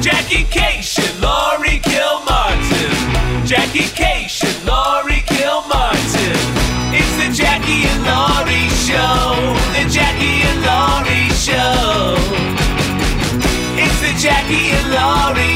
Jackie Kashian, Laurie Kilmartin. Jackie Kashian, Laurie Kilmartin. It's the Jackie and Laurie Show. The Jackie and Laurie Show. It's the Jackie and Laurie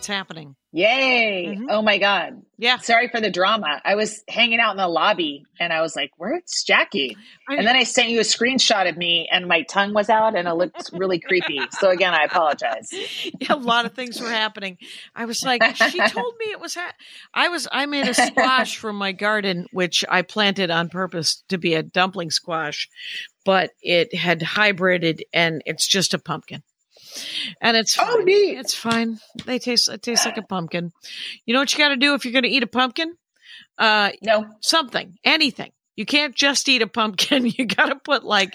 It's happening. Yay. Mhm. Oh my God. Yeah. Sorry for the drama. I was hanging out in the lobby and I was like, where's Jackie? And then I sent you a screenshot of me and my tongue was out and it looked really creepy. So again, I apologize. a lot of things were happening. I was like, she told me it was. Ha- I was. I made a squash from my garden, which I planted on purpose to be a dumpling squash, but it had hybrided, and it's just a pumpkin. And it's Oh, fine. neat. It's fine. They taste. It tastes like a pumpkin. You know what you got to do if you're going to eat a pumpkin? Uh, No. something, anything. You can't just eat a pumpkin. You got to put like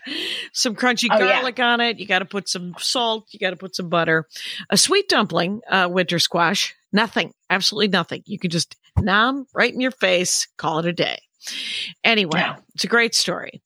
some crunchy Oh, yeah. garlic on it. You got to put some salt. You got to put some butter. A sweet dumpling, uh, winter squash, nothing, absolutely nothing. You can just nom right in your face, call it a day. Anyway, Yeah. it's a great story.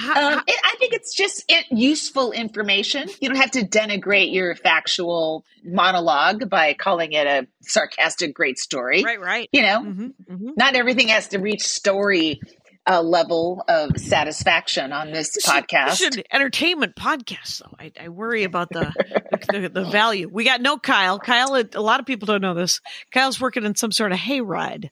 H- h- Um, it, I think it's just it, useful information. You don't have to denigrate your factual monologue by calling it a sarcastic great story. right, right. You know, hmm hmm not everything has to reach story uh, level of satisfaction on this podcast. This is an entertainment podcast, though. I, I worry about the, the, the the value. We got no Kyle. Kyle, a lot of people don't know this. Kyle's working in some sort of hayride,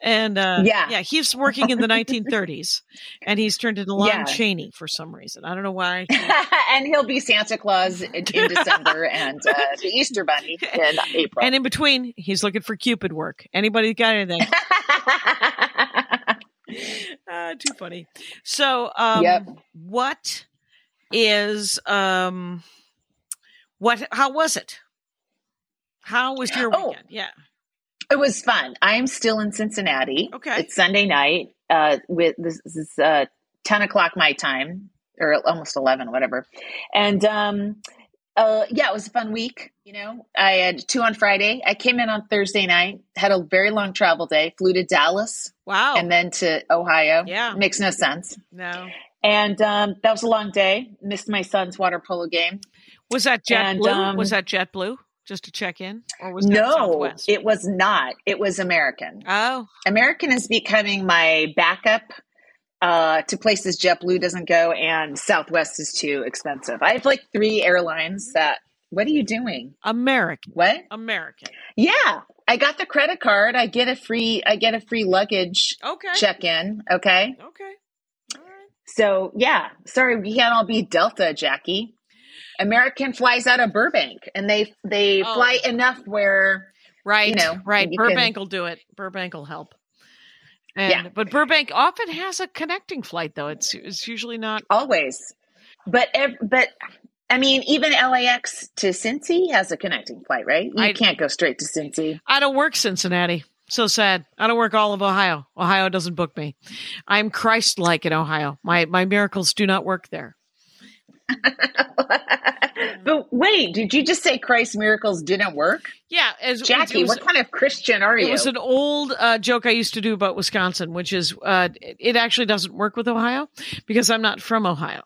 and uh, Yeah. yeah, he's working in the 1930s, and he's turned into Lon Yeah. Chaney for some reason. I don't know why. and he'll be Santa Claus in, in December and uh, the Easter Bunny in April. And in between, he's looking for Cupid work. Anybody got anything? too funny. So, um, Yep. what is um, what? How was it? How was your Oh. weekend? Yeah. It was fun. I'm still in Cincinnati. Okay. It's Sunday night. Uh, with this, this is uh, ten o'clock my time, or almost eleven, whatever. And um, uh, yeah, it was a fun week. You know, I had two on Friday. I came in on Thursday night. Had a very long travel day. Flew to Dallas Wow. and then to Ohio. Yeah. makes no sense. no. And um, that was a long day. Missed my son's water polo game. Was that JetBlue? um, was that JetBlue? Just to check in, or was that No, it was not. It was American. oh, American is becoming my backup uh, to places JetBlue doesn't go, and Southwest is too expensive. I have like three airlines that. What are you doing? American. What? American. Yeah, I got the credit card. I get a free. I get a free luggage Okay. check in. Okay, Okay. All right. so yeah. Sorry, we can't all be Delta, Jackie. American flies out of Burbank, and they they Oh. fly enough where Right. you know, right. Burbank can- will do it. Burbank will help. And, Yeah. But Burbank often has a connecting flight, though. It's it's usually not. always. But ev- but I mean, even LAX to Cincy has a connecting flight, right? You I- can't go straight to Cincy. I don't work Cincinnati. So sad. I don't work all of Ohio. Ohio doesn't book me. I'm Christ like in Ohio. My my miracles do not work there. but wait, did you just say Christ's miracles didn't work, Yeah, as Jackie? was, what kind of Christian are you? it was an old uh, joke I used to do about Wisconsin, which is uh, it it actually doesn't work with Ohio because I'm not from Ohio,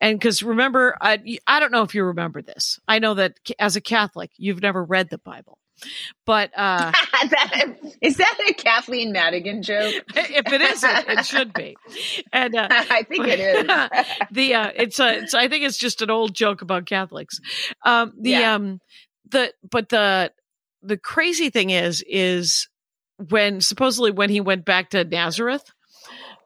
and because remember, I, I don't know if you remember this. I know that as a Catholic, you've never read the Bible, but uh, that, is that a Kathleen Madigan joke? if it isn't, it should be. And uh, I think it is. the uh, it's a it's I think it's just an old joke about Catholics. Um, the Yeah. um the but the the crazy thing is is when supposedly when he went back to Nazareth,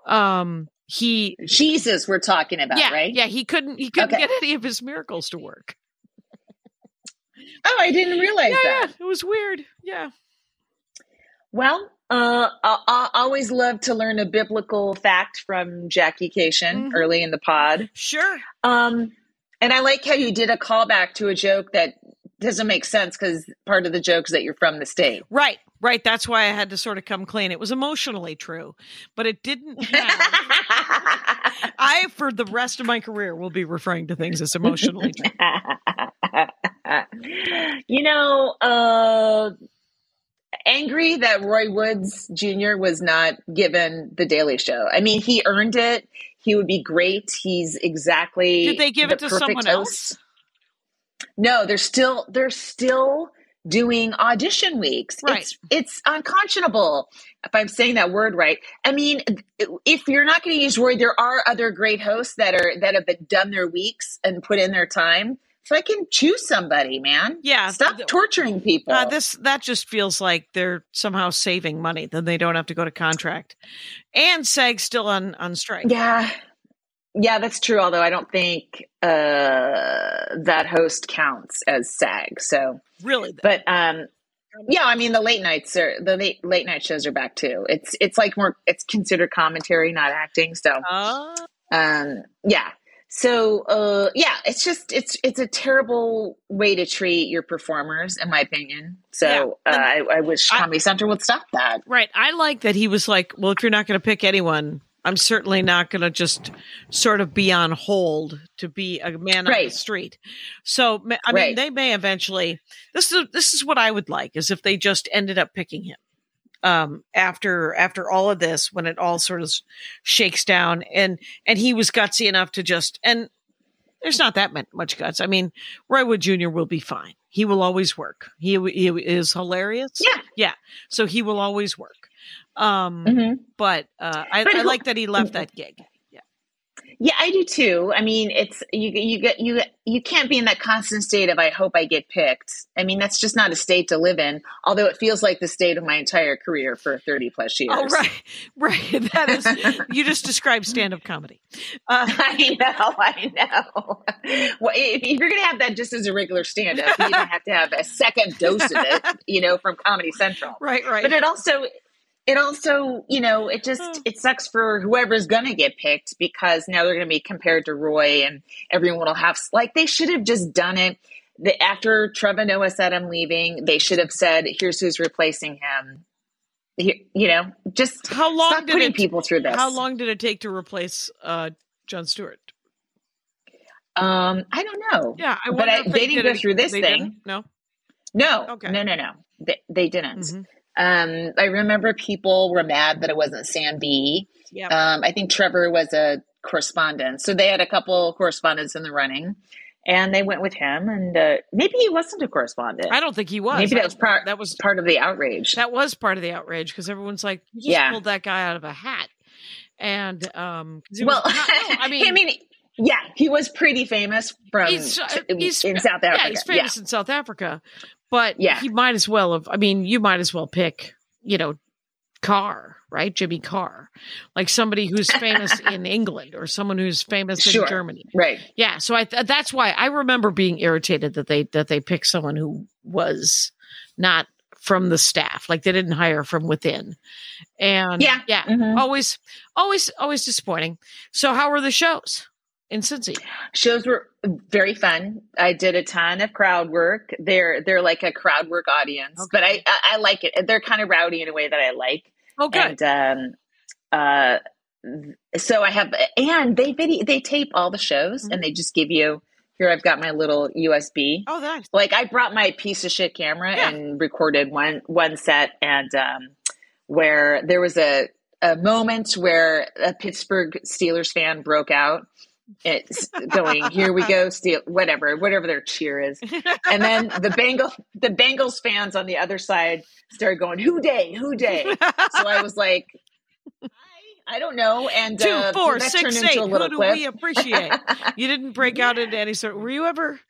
um he Jesus, we're talking about, yeah right? yeah he couldn't he couldn't Okay. get any of his miracles to work. Oh, I didn't realize Yeah, that. yeah, it was weird. Yeah. Well, uh, I, always love to learn a biblical fact from Jackie Kashian Mhm. early in the pod. Sure. Um, and I like how you did a callback to a joke that doesn't make sense because part of the joke is that you're from the state. Right. Right. That's why I had to sort of come clean. It was emotionally true, but it didn't have. I, for the rest of my career, will be referring to things as emotionally true. you know, uh, angry that Roy Woods Jr. was not given the Daily Show. I mean, he earned it. He would be great. He's exactly. Did they give the it to someone host. else? No, they're still they're still doing audition weeks. Right. It's it's unconscionable if I'm saying that word right. I mean, if you're not going to use word, there are other great hosts that are that have done their weeks and put in their time. So I can choose somebody, man. Yeah. Stop torturing people. Uh, this that just feels like they're somehow saving money. Then they don't have to go to contract, and SAG's still on on strike. yeah. Yeah, that's true. Although I don't think uh, that host counts as SAG. So, Really, but um, yeah, I mean the late nights are the late late night shows are back too. It's it's like more it's considered commentary, not acting. So, uh, um, yeah. So, uh, yeah, it's just it's it's a terrible way to treat your performers, in my opinion. So, Yeah, uh, I, I wish I- center would stop that. right. I like that he was like, "Well, if you're not going to pick anyone, I'm certainly not going to just sort of be on hold to be a man on the street." So, I mean, Right. they may eventually. This is this is what I would like is if they just ended up picking him um after after all of this when it all sort of shakes down and and he was gutsy enough to just and there's not that much guts. I mean, Roy Wood Jr. will be fine. He will always work. He, he is hilarious. Yeah. Yeah. So he will always work. Um, hmm but uh, I, But I like that he left that gig. Yeah. I do too. I mean, it's you you get you you can't be in that constant state of I hope I get picked. I mean, that's just not a state to live in. Although it feels like the state of my entire career for thirty plus years. Oh, right. Right. That is, you just described stand up comedy. Uh, I know, I know. Well, if if you're going to have that just as a regular stand up, you don't have to have a second dose of it, you know, from Comedy Central. right. Right. But it also, it also, you know, it just, Hmm. it sucks for whoever's going to get picked because now they're going to be compared to Roy and everyone will have, like, they should have just done it. The, after Trevor Noah said, I'm leaving, they should have said, here's who's replacing him. You know, just how long stop did putting it, people through this. how long did it take to replace uh, Jon Stewart? Um, I don't know. Yeah. I But I- if they didn't did go through this thing. didn't? No. No, Okay. no, no, no. They, they didn't. Mhm. Um, I remember people were mad that it wasn't Sam Bee Yeah. Um, I think Trevor was a correspondent, so they had a couple correspondents in the running, and they went with him. And uh, maybe he wasn't a correspondent. I don't think he was. maybe that was part. That was part of the outrage. that was part of the outrage because everyone's like, you just Yeah. pulled that guy out of a hat. And um, well, was no, I mean, I mean, yeah, he was pretty famous from he's, uh, he's in South Africa. Yeah, he's famous in South Africa, but Yeah. he might as well have. I mean, you might as well pick, you know, Carr, right? Jimmy Carr, like somebody who's famous in England or someone who's famous Sure. in Germany. right. Yeah, so I th- that's why I remember being irritated that they that they picked someone who was not from the staff, like they didn't hire from within. And Yeah. yeah, Mhm. always, always, always disappointing. So how were the shows in Cincy? shows were very fun. I did a ton of crowd work. They're they're like a crowd work audience, but I, I I like it. They're kind of rowdy in a way that I like. Oh, good. And um, uh, so I have, and they video, they tape all the shows, Mhm. and they just give you. Here, I've got my little USB. oh, nice. Like I brought my piece of shit camera Yeah. and recorded one one set, and um, where there was a a moment where a Pittsburgh Steelers fan broke out. It's going, here we go, Steel, whatever, whatever their cheer is and then the Bengal the Bengals fans on the other side started going who day who day so I was like I, I don't know and Two, uh, four, that six, eight. Who do clip we appreciate? You didn't break out into any sort. Were you ever?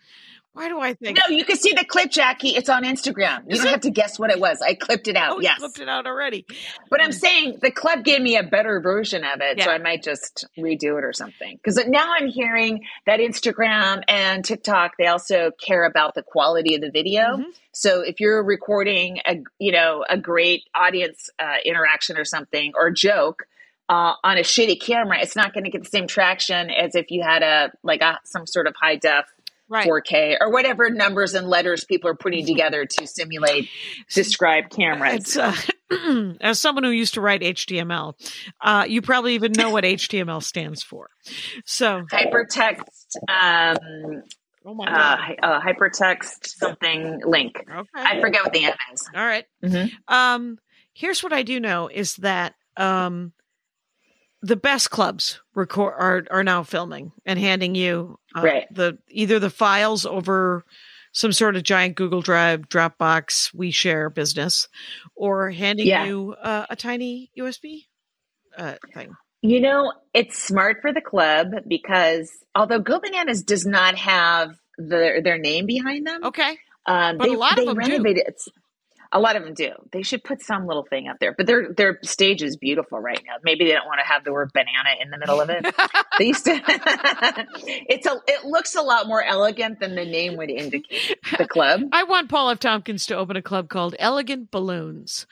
Why do I think? no you can see the clip Jackie it's on Instagram you Is don't it? have to guess what it was I clipped it out Oh, you yes flipped it out already. but I'm saying the club gave me a better version of it so I might just redo it or something because now I'm hearing that Instagram and TikTok they also care about the quality of the video Mhm. So if you're recording a you know a great audience uh, interaction or something or joke uh, on a shitty camera, it's not going to get the same traction as if you had a like a some sort of high def Right. 4K or whatever numbers and letters people are putting together to simulate describe cameras. Uh, as someone who used to write HTML, uh, you probably even know what HTML stands for. So, Hypertext, um, oh my uh, god. hy- uh, hypertext something link. Okay. I forget what the M is. All right. Mhm. Um, here's what I do know is that um, the best clubs record are are now filming and handing you uh, Right. the either the files over some sort of giant Google Drive, Dropbox, we share business, or handing Yeah. you uh, a tiny USB uh, thing. You know, it's smart for the club because although Go Bananas does not have their their name behind them, Okay, um, But they, a lot of them do. renovated. It's, a lot of them do. They should put some little thing up there, but their their stage is beautiful right now. Maybe they don't want to have the word banana in the middle of it. they used to. it's a. It looks a lot more elegant than the name would indicate. The club. I want Paul F. Tompkins to open a club called Elegant Balloons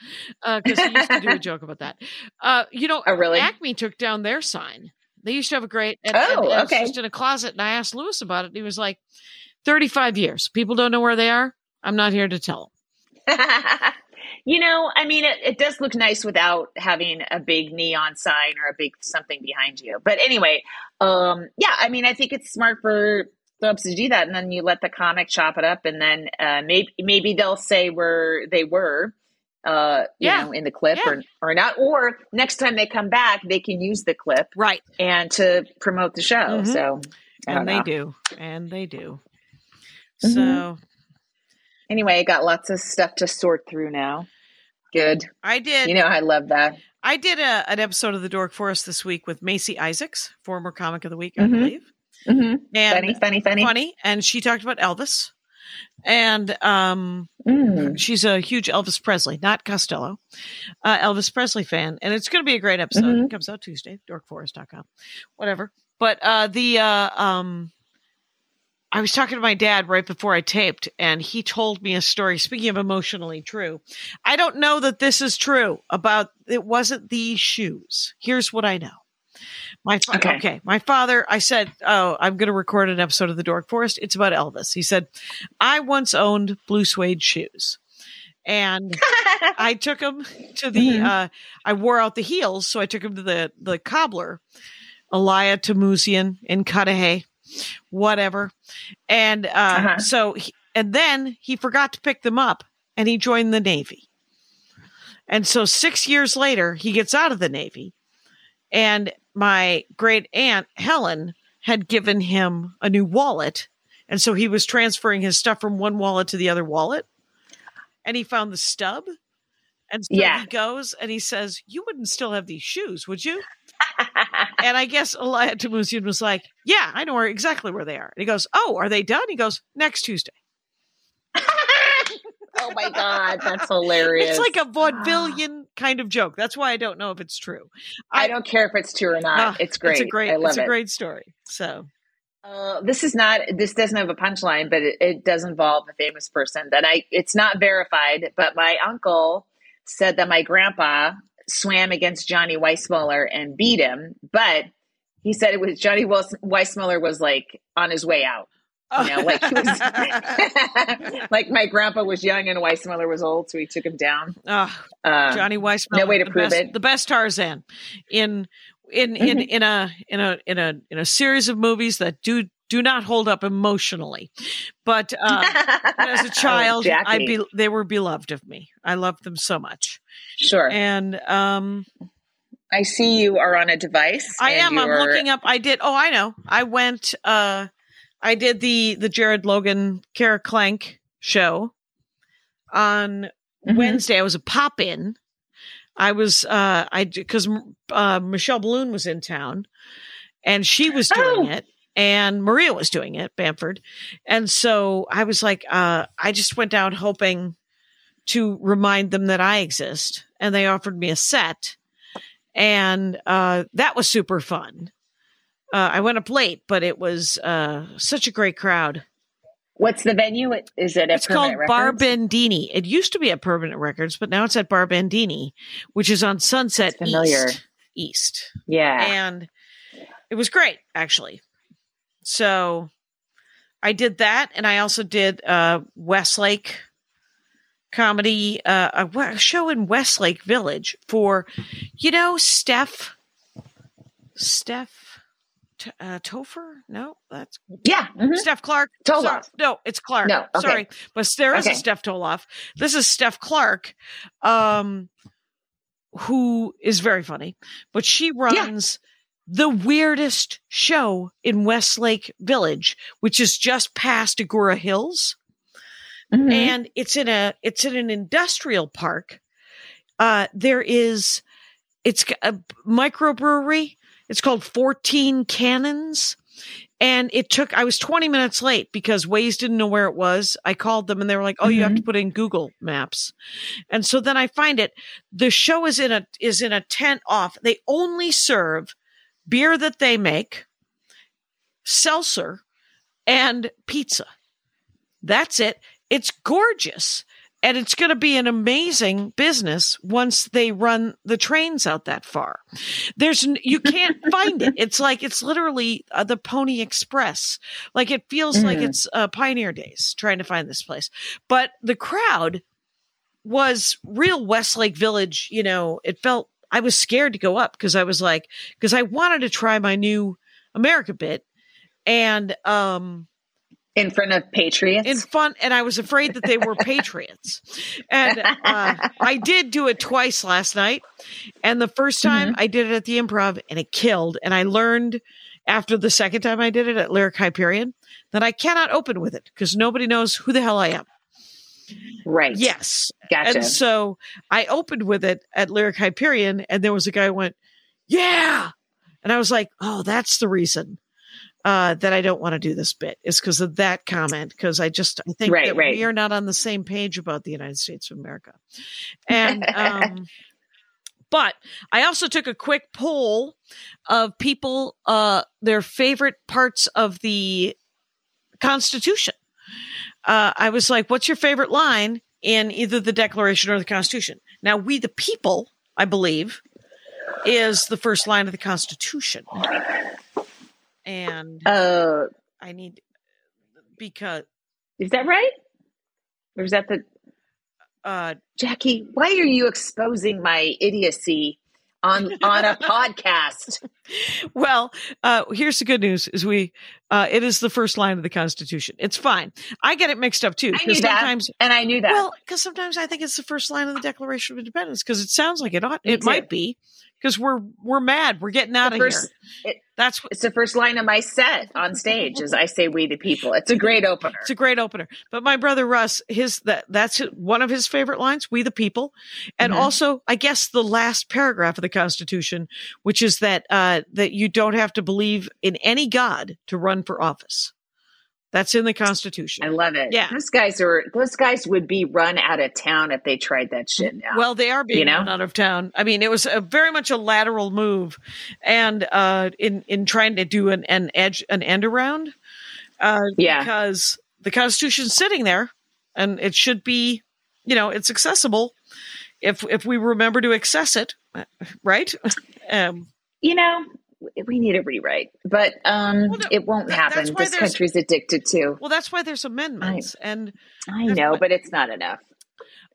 because he used to do a joke about that. Uh, you know, Oh, really? Acme took down their sign. They used to have a great. And, Oh, and- and okay. just in a closet, and I asked Lewis about it. And he was like, "35 years. People don't know where they are. I'm not here to tell you know, I mean, it, it does look nice without having a big neon sign or a big something behind you. But anyway, um, yeah, I mean, I think it's smart for clubs to do that, and then you let the comic chop it up, and then uh, maybe maybe they'll say where they were. Uh, you Yeah. know, in the clip Yeah. or or not, or next time they come back, they can use the clip. Right, and to promote the show. Mhm. So, and they know. do, and they do. Mhm. So Anyway, I got lots of stuff to sort through now. Good. I did. You know, I love that. I did a, an episode of the Dork Forest this week with Macy Isaacs, former comic of the week, I Mhm. believe. hmm And Funny, funny, funny. funny, and she talked about Elvis. And um, Mm. she's a huge Elvis Presley, not Costello, uh, Elvis Presley fan. And it's going to be a great episode. Mhm. It comes out Tuesday, dorkforest.com, whatever. But uh, the, uh, um, I was talking to my dad right before I taped, and he told me a story. Speaking of emotionally true, I don't know that this is true about it wasn't these shoes. Here's what I know. My fa- Okay. okay. my father. I said, "Oh, I'm going to record an episode of the Dork Forest. It's about Elvis." He said, "I once owned blue suede shoes, and I took them to the. Mhm. Uh, I wore out the heels, so I took them to the the cobbler, Elia Tamusian in Cudahy, whatever. And uh, Uh-huh. so, he, and then he forgot to pick them up, and he joined the Navy. And so, six years later, he gets out of the Navy, and my great aunt Helen had given him a new wallet, and so he was transferring his stuff from one wallet to the other wallet, and he found the stub. And so Yeah. he goes and he says, You wouldn't still have these shoes, would you? And I guess Elia Tamusian was like, Yeah, I know where, exactly where they are. And he goes, Oh, are they done? He goes, Next Tuesday. oh my god, that's hilarious. It's like a vaudevillian kind of joke. That's why I don't know if it's true. I don't care if it's true or not. Ah, it's great. It's a great, I it's a it. great story. So, Uh, this is not. This doesn't have a punchline, but it, it does involve a famous person that I. It's not verified, but my uncle said that my grandpa swam against Johnny Weissmuller and beat him, but he said it was Johnny Weissmuller was like on his way out. You know, like he was, like my grandpa was young and Weissmuller was old, so he took him down. Ah, Uh, Johnny Weissmuller, no way to the prove best, it. The best Tarzan in in in Mhm. in a in a in a in a series of movies that do do not hold up emotionally, but uh, as a child, oh, I be, they were beloved of me. I loved them so much, sure. and um, I see you are on a device. I am. I'm looking up. I did. Oh, I know. I went. Uh, I did the the Jared Logan Kara Klenk show on Mhm. Wednesday. I was a pop in. I was uh I because uh, Michelle Biloon was in town, and she was doing Oh. it, and Maria was doing it, Bamford, and so I was like, uh, I just went down hoping to remind them that I exist, and they offered me a set, and uh, that was super fun. Uh, I went up late, but it was uh, such a great crowd. What's the venue? Is it? At It's called Bar Bandini. It used to be at Permanent Records, but now it's at Bar Bandini, which is on Sunset. East. East. Yeah. And it was great, actually. So I did that, and I also did uh, Westlake comedy, uh, a show in Westlake Village for, you know, Steph, Steph T- uh, Topher? No, that's yeah. mhm. Steph Clark. Tolev. Sorry. No, it's Clark. No, okay. Sorry. But there is Okay. a Steph Tolev. This is Steph Clark, um, who is very funny, but she runs the weirdest show in Westlake Village, which is just past Agoura Hills. Mhm. And it's in a it's in an industrial park. Uh there is it's a microbrewery. It's called 14 Cannons. And it took, I was 20 minutes late because Waze didn't know where it was. I called them and they were like, oh, you have to put in Google Maps. And so then I find it. The show is in a, is in a tent off. They only serve beer that they make, seltzer, and pizza. That's it. It's gorgeous. And it's going to be an amazing business once they run the trains out that far. There's, you can't find it. It's like, it's literally uh, the Pony Express. Like it feels like Mm. it's uh, Pioneer Days trying to find this place. But the crowd was real Westlake Village. You know, it felt, I was scared to go up because I was like, because I wanted to try my new America bit. And, um, in front of patriots. in front and i was afraid that they were patriots. And uh, i did do it twice last night. And the first time i did it at the improv and it killed. And i learned after the second time i did it at lyric hyperion that i cannot open with it because nobody knows who the hell i am right. yes Gotcha. and so I opened with it at Lyric Hyperion, and there was a guy who went, Yeah. And I was like, Oh, that's the reason uh, that I don't want to do this bit is because of that comment. Because I just I think Right, that right. we are not on the same page about the United States of America. And um but I also took a quick poll of people uh their favorite parts of the Constitution. Uh, I was like, "What's your favorite line in either the Declaration or the Constitution?" Now, "We the people," I believe, is the first line of the Constitution, and uh, I need because is that right? Or is that the uh, Jackie? Why are you exposing my idiocy on on a podcast? well, uh, here's the good news: is we uh, it is the first line of the Constitution. It's fine. I get it mixed up too I knew because that, sometimes. and I knew that. Well, because sometimes I think it's the first line of the Declaration of Independence because it sounds like it ought. Me It too. might be because we're we're mad. We're getting out of first- here. it- That's what. it's the first line of my set on stage, as I say, "We the people." It's a great opener. It's a great opener. But my brother Russ, his that that's one of his favorite lines. We the people, and Mhm. also I guess the last paragraph of the Constitution, which is that uh, that you don't have to believe in any god to run for office. That's in the Constitution. I love it. Yeah. those guys are those guys would be run out of town if they tried that shit now. Well, they are being You know? run out of town. I mean, it was a very much a lateral move, and uh, in in trying to do an an edge an end around, uh, Yeah. because the Constitution's sitting there, and it should be, you know, it's accessible if if we remember to access it, right? Um, you know, we need a rewrite, but um, Well, no, it won't happen. This country's addicted to. well, that's why there's amendments, and I know, but it's not enough.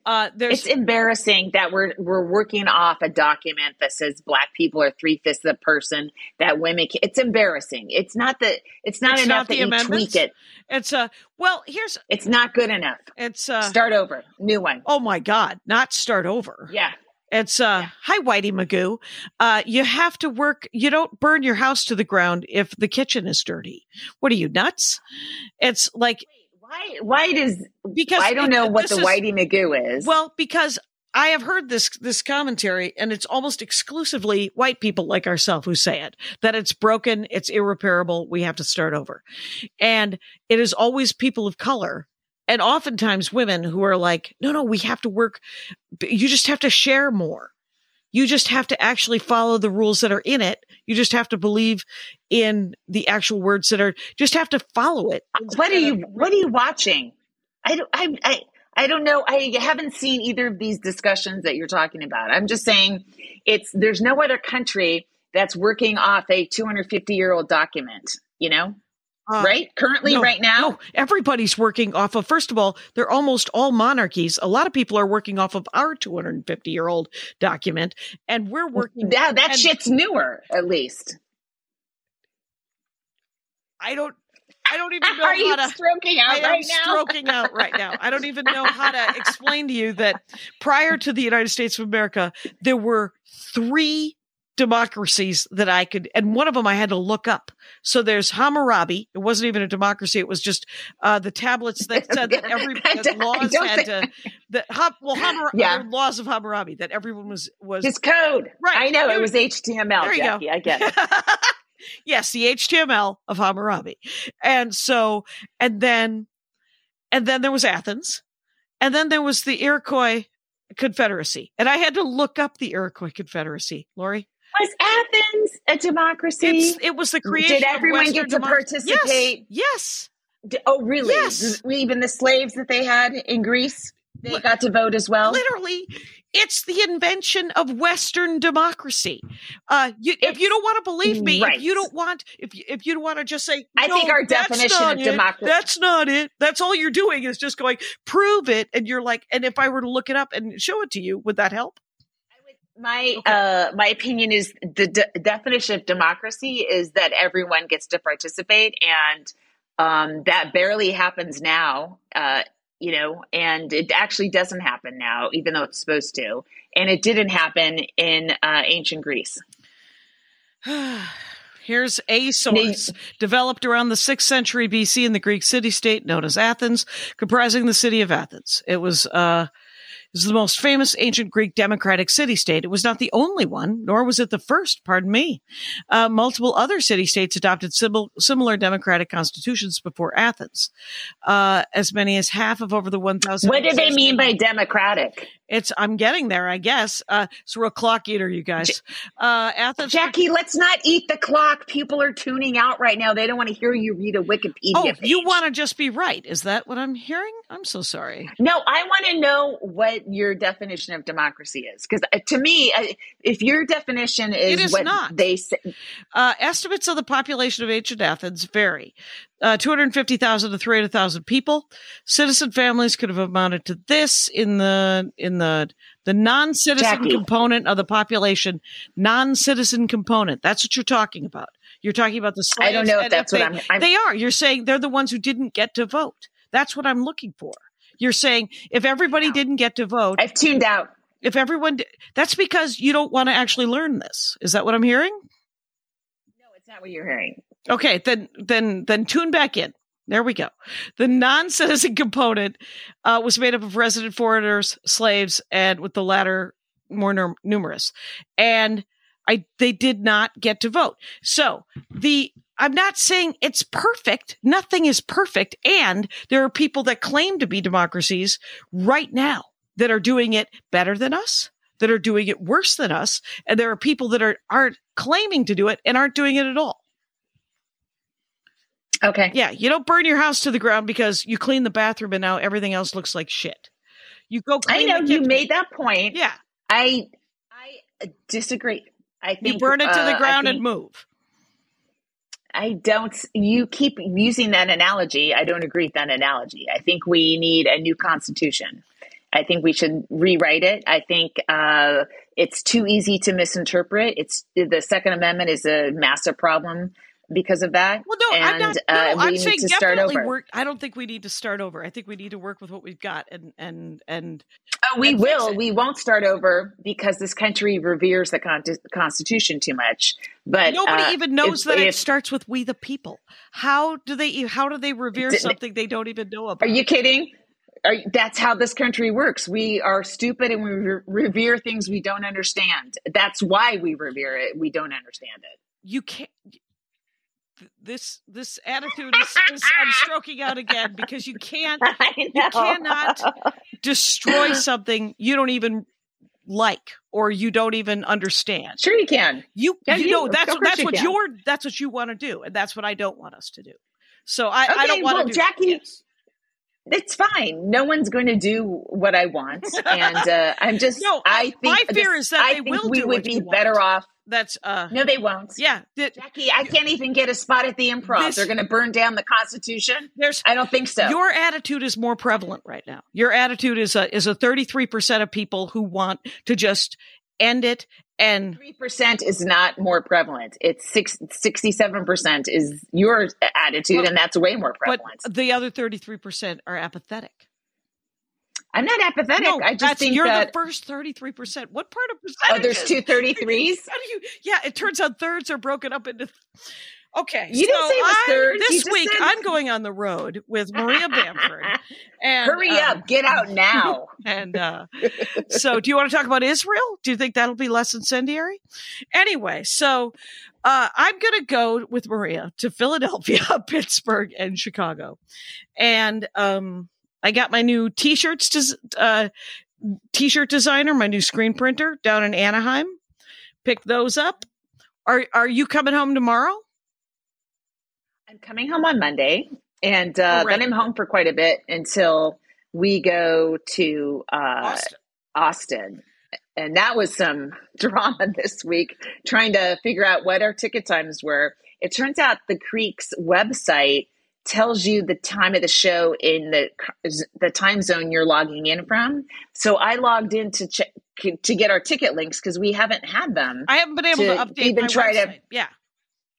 uh, there's It's embarrassing that we're we're working off a document that says black people are three fifths of the person that women. Can, it's embarrassing. It's not that. It's not It's enough not that the you tweak it. it's uh well here's It's not good enough. it's uh Start over. New one. oh my god, not start over. Yeah. It's uh hi Whitey Magoo. Uh you have to work you don't burn your house to the ground if the kitchen is dirty. What are you nuts? It's like Why? Why does? because I don't it- know what the is- Whitey Magoo is. Well, because I have heard this this commentary and it's almost exclusively white people like ourselves who say it that it's broken, it's irreparable, we have to start over. And it is always people of color and oftentimes women who are like, no, no, we have to work. You just have to share more. You just have to actually follow the rules that are in it. You just have to believe in the actual words that are, just have to follow it. Uh, what are you? What are you watching? I don't. I. I I don't know. I haven't seen either of these discussions that you're talking about. I'm just saying, it's there's no other country that's working off a 250 year old document. You know, Uh, right? Currently, no, right now. No, everybody's working off of, first of all, they're almost all monarchies. A lot of people are working off of our 250 year old document, and we're working. Yeah, that and- shit's newer, at least. I don't. I don't even know Are how you to. stroking I out am right now? stroking out right now. I don't even know how to explain to you that prior to the United States of America, there were three democracies that I could, and one of them I had to look up. So there's Hammurabi. It wasn't even a democracy. It was just uh, the tablets that said that every that laws had to that well Hammurabi Yeah. laws of Hammurabi that everyone was was His code. Right. I know Dude. it was HTML, There you Jackie. go. I get it. yes, the HTML of Hammurabi. And so, and then, and then there was Athens, and then there was the Iroquois Confederacy. And I had to look up the Iroquois Confederacy, Laurie. Was Athens a democracy? It's, it was the creation Did everyone get to democracy. participate? Yes. yes. D- oh, really? Yes. Even the slaves that they had in Greece, they Li- got to vote as well. Literally, it's the invention of Western democracy. Uh, you, if you don't want to believe me, right. if you don't want, if you, if you don't want to just say, I think our definition of it, democracy- that's not it. That's all you're doing is just going prove it, and you're like, and if I were to look it up and show it to you, would that help? My Okay. uh, my opinion is the de- definition of democracy is that everyone gets to participate, and um, that barely happens now. Uh, you know, and it actually doesn't happen now, even though it's supposed to. And it didn't happen in uh, ancient Greece. Here's a source developed around the 6th century BC in the Greek city state known as Athens, comprising the city of Athens. It was, uh, was the most famous ancient Greek democratic city state. It was not the only one, nor was it the first, pardon me. Uh, multiple other city states adopted simil- similar democratic constitutions before Athens. Uh, as many as half of over the 1,000. What did they mean by democratic? It's, I'm getting there, I guess. Uh, it's a real clock eater, you guys. Uh, Athens. Jackie, let's not eat the clock. People are tuning out right now. They don't want to hear you read a Wikipedia Oh, page. you want to just be right. Is that what I'm hearing? I'm so sorry. No, I want to know what your definition of democracy is. Because to me, if your definition is, It is what not. they say, Uh, estimates of the population of ancient Athens vary. Uh, 250,000 to 300,000 people. Citizen families could have amounted to this in the in the the non-citizen Jackie. component of the population. Non-citizen component. That's what you're talking about. You're talking about the slaves. I don't know if that's what they, I'm. I'm They are. You're saying they're the ones who didn't get to vote. That's what I'm looking for. You're saying if everybody didn't get to vote, I've tuned out. if everyone, that's because you don't want to actually learn this. Is that what I'm hearing? No, it's not what you're hearing. Okay, then then then tune back in. There we go. The non-citizen component uh, was made up of resident foreigners, slaves, and with the latter more num- numerous. And I they did not get to vote. So the I'm not saying it's perfect. Nothing is perfect, and there are people that claim to be democracies right now that are doing it better than us, that are doing it worse than us, and there are people that are aren't claiming to do it and aren't doing it at all. Okay. Yeah, you don't burn your house to the ground because you clean the bathroom and now everything else looks like shit. You go I know you made that point. Yeah, I I disagree. I think you burn it to uh, the I ground think- and move. I don't. You keep using that analogy. I don't agree with that analogy. I think we need a new constitution. I think we should rewrite it. I think uh, it's too easy to misinterpret. It's the Second Amendment is a massive problem because of that. Well, no, I'm and not. uh, No, we I'm saying definitely work. I don't think we need to start over. I think we need to work with what we've got and and and Oh, we and will. We won't start over because this country reveres the con- Constitution too much. But nobody uh, even knows if- that it starts with "we the people." How do they? How do they revere something they don't even know about? Are you kidding? Are, that's how this country works. We are stupid and we re- revere things we don't understand. That's why we revere it. We don't understand it. you can't this this attitude is, is i'm stroking out again because you can't you cannot destroy something you don't even like or you don't even understand Sure, you can. you Yeah, you you- know that's that's you what can. you're that's what you want to do and that's what i don't want us to do so i, I Okay, don't want well, do Jackie, yes. It's fine. No one's going to do what I want, and uh, I'm just. No, I think my fear this- is that I they think will we do would be better want. off. That's uh No, they won't. yeah Jackie, I can't even get a spot at the improv. This- They're going to burn down the Constitution. there's I don't think so. Your attitude is more prevalent right now. Your attitude is a is a 33% of people who want to just end it and Three percent is not more prevalent. It's six, 67% is your attitude, Well, and that's way more prevalent but the other 33% are apathetic. I'm not apathetic. No, I just think you're that the first 33%. What part of oh, there's two 33s. How do you Yeah, it turns out thirds are broken up into Okay. You didn't so say it was I- thirds, This week said- I'm going on the road with Maria Bamford. And Hurry um, up, get out now. And uh, so, do you want to talk about Israel? Do you think that'll be less incendiary? Anyway, so uh, I'm going to go with Maria to Philadelphia, Pittsburgh, and Chicago. And um, I got my new t-shirts, des- uh, t-shirt designer, my new screen printer down in Anaheim. Pick those up. Are Are you coming home tomorrow? I'm coming home on Monday, and uh, right. then I'm home for quite a bit until we go to uh, Austin. Austin. And that was some drama this week trying to figure out what our ticket times were. It turns out the Creek's website tells you the time of the show in the the time zone you're logging in from. So I logged in to check to get our ticket links because we haven't had them. I haven't been able to, To update even try to- Yeah.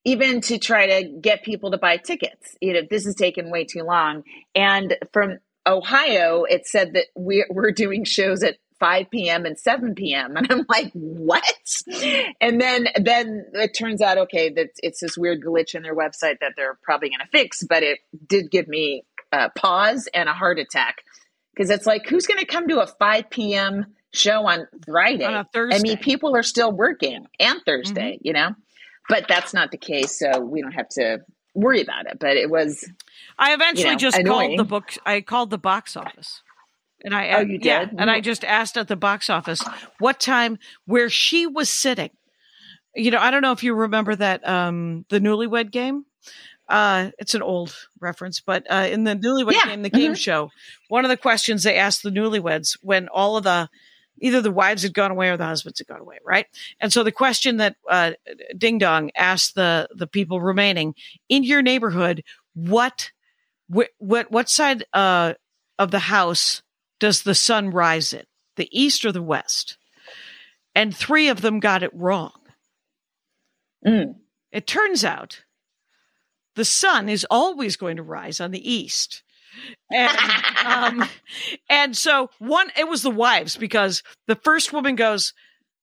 even to try to get people to buy tickets. You know, this has taken way too long. And from Ohio, it said that we're, we're doing shows at 5 p.m. and 7 p.m. And I'm like, what? And then, then it turns out, okay, that it's this weird glitch in their website that they're probably going to fix, but it did give me a pause and a heart attack because it's like, who's going to come to a 5 p.m. show on Friday? On a Thursday. I mean, people are still working and Thursday, mm-hmm. you know? But that's not the case, so we don't have to worry about it. But it was I eventually you know, just annoying. called the book. I called the box office, and I Oh, you yeah, did? and I just asked at the box office what time where she was sitting. You know, I don't know if you remember that um the Newlywed Game. Uh, it's an old reference, but uh, in the Newlywed Yeah, Game, the game mhm. show, one of the questions they asked the newlyweds when all of the either the wives had gone away or the husbands had gone away, right? And so the question that uh, Ding Dong asked the the people remaining in your neighborhood, what wh- what what side uh, of the house does the sun rise in, the east or the west? And three of them got it wrong. mm, It turns out the sun is always going to rise on the east. And, um, and so one, it was the wives because the first woman goes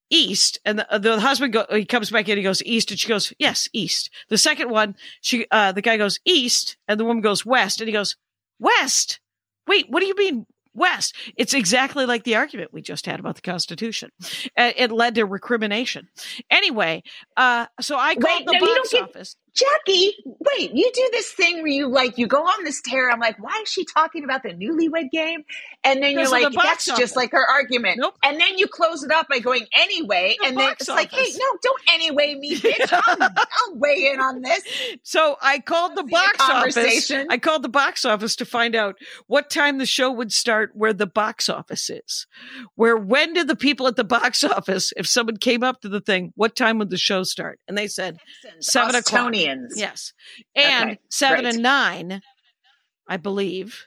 east and the, the husband go, he comes back in, he goes east and she goes, yes, east. The second one, she, uh, the guy goes east and the woman goes west and he goes, west. Wait, what do you mean west? It's exactly like the argument we just had about the Constitution. It led to recrimination. Anyway, uh, so I called Wait, the no, box get- office. Jackie, wait, you do this thing where you like you go on this tear. I'm like, why is she talking about the newlywed game? And then you're like, the that's office. just like her argument. Nope. And then you close it up by going anyway, The and then it's like, hey, no, don't anyway me, bitch. I'll, I'll weigh in on this. So I called the box office. I called the box office to find out what time the show would start where the box office is. Where when did the people at the box office, if someone came up to the thing, what time would the show start? And they said Seven o'clock. Yes. And Okay, seven great. and nine, I believe.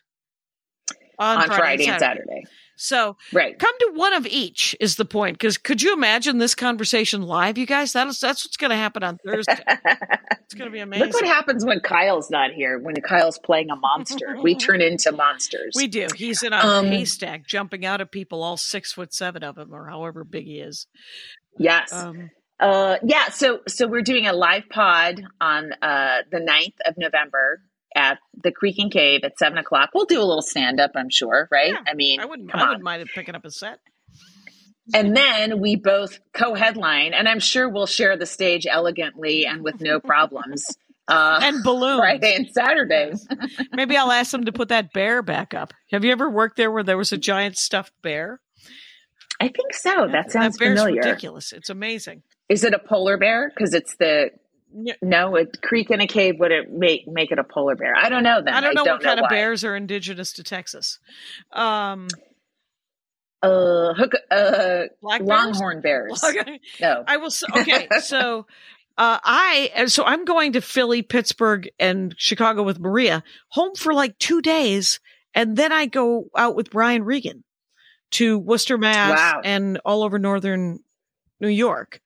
On, on Friday, and Saturday. So Right. come to one of each is the point. Because could you imagine this conversation live, you guys? That is that's what's going to happen on Thursday. It's going to be amazing. Look what happens when Kyle's not here. When Kyle's playing a monster, we turn into monsters. We do. He's in a Um, haystack, jumping out at people, all six foot seven of him, or however big he is. yes. Um, Uh, yeah, so so we're doing a live pod on uh, the 9th of November at the Creek and Cave at seven o'clock. We'll do a little stand up, I'm sure, right? Yeah, I mean, I wouldn't. I wouldn't mind picking up a set. And then we both co-headline, and I'm sure we'll share the stage elegantly and with no problems. Uh, And balloons. Friday and Saturday. Maybe I'll ask them to put that bear back up. Have you ever worked there where there was a giant stuffed bear? I think so. That sounds bear's familiar. ridiculous. It's amazing. Is it a polar bear? Because it's the Yeah. no, a creek in a cave would it make make it a polar bear? I don't know. Then I don't know what kind of bears are indigenous to Texas. Um, Uh, hook, uh, black bears? longhorn bears. Okay. No. I will. Okay, so uh, I so I'm going to Philly, Pittsburgh, and Chicago with Maria, home for like two days, and then I go out with Brian Regan to Worcester, Mass, Wow. and all over northern New York.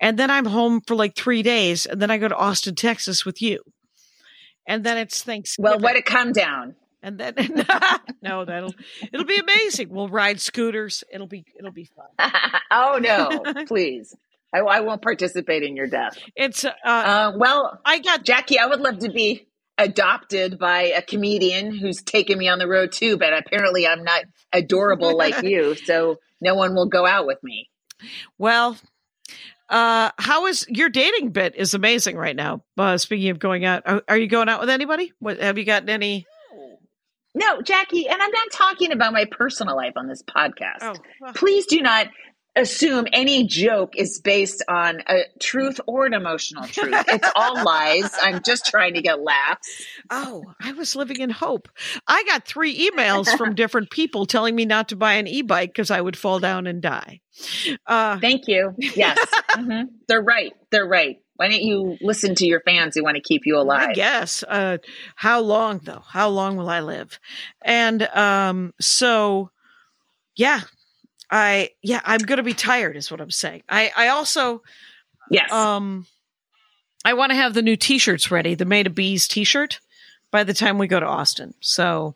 And then I'm home for like three days. And then I go to Austin, Texas with you. And then it's Thanksgiving. Well, what a come down. And then no, that'll it'll be amazing. We'll ride scooters. It'll be it'll be fun. oh no, please. I, I, won't participate in your death. It's uh, uh, well, I got Jackie. I would love to be adopted by a comedian who's taken me on the road too, but apparently I'm not adorable like you, so no one will go out with me. Well, uh, how is your dating bit is amazing right now. Uh, speaking of going out, are, are, you going out with anybody? What have you gotten any? No, Jackie, and I'm not talking about my personal life on this podcast. Oh, well. Please do not assume any joke is based on a truth or an emotional truth. It's all lies. I'm just trying to get laughs. Oh, I was living in hope. I got three emails from different people telling me not to buy an e bike because I would fall down and die. Uh, Thank you. Yes. mm-hmm. They're right. They're right. Why don't you listen to your fans who want to keep you alive? I guess. Uh, how long, though? How long will I live? And um, so, yeah, I yeah, I'm gonna be tired, is what I'm saying. I I also yes um I want to have the new T-shirts ready, the Made of Bees T-shirt, by the time we go to Austin. So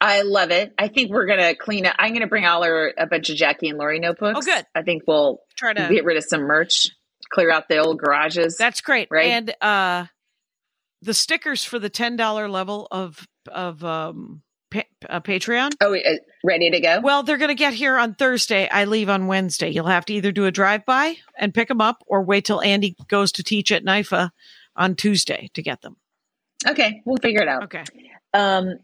I love it. I think we're gonna clean up. I'm gonna bring all our a bunch of Jackie and Laurie notebooks. Oh, good. I think we'll try to get rid of some merch, clear out the old garages. That's great, right? And uh, the stickers for the ten dollar level of of um pa- uh, Patreon. Oh, uh, ready to go? Well, they're going to get here on Thursday. I leave on Wednesday. You'll have to either do a drive by and pick them up, or wait till Andy goes to teach at NYFA on Tuesday to get them. Okay, we'll figure it out. Okay. Um.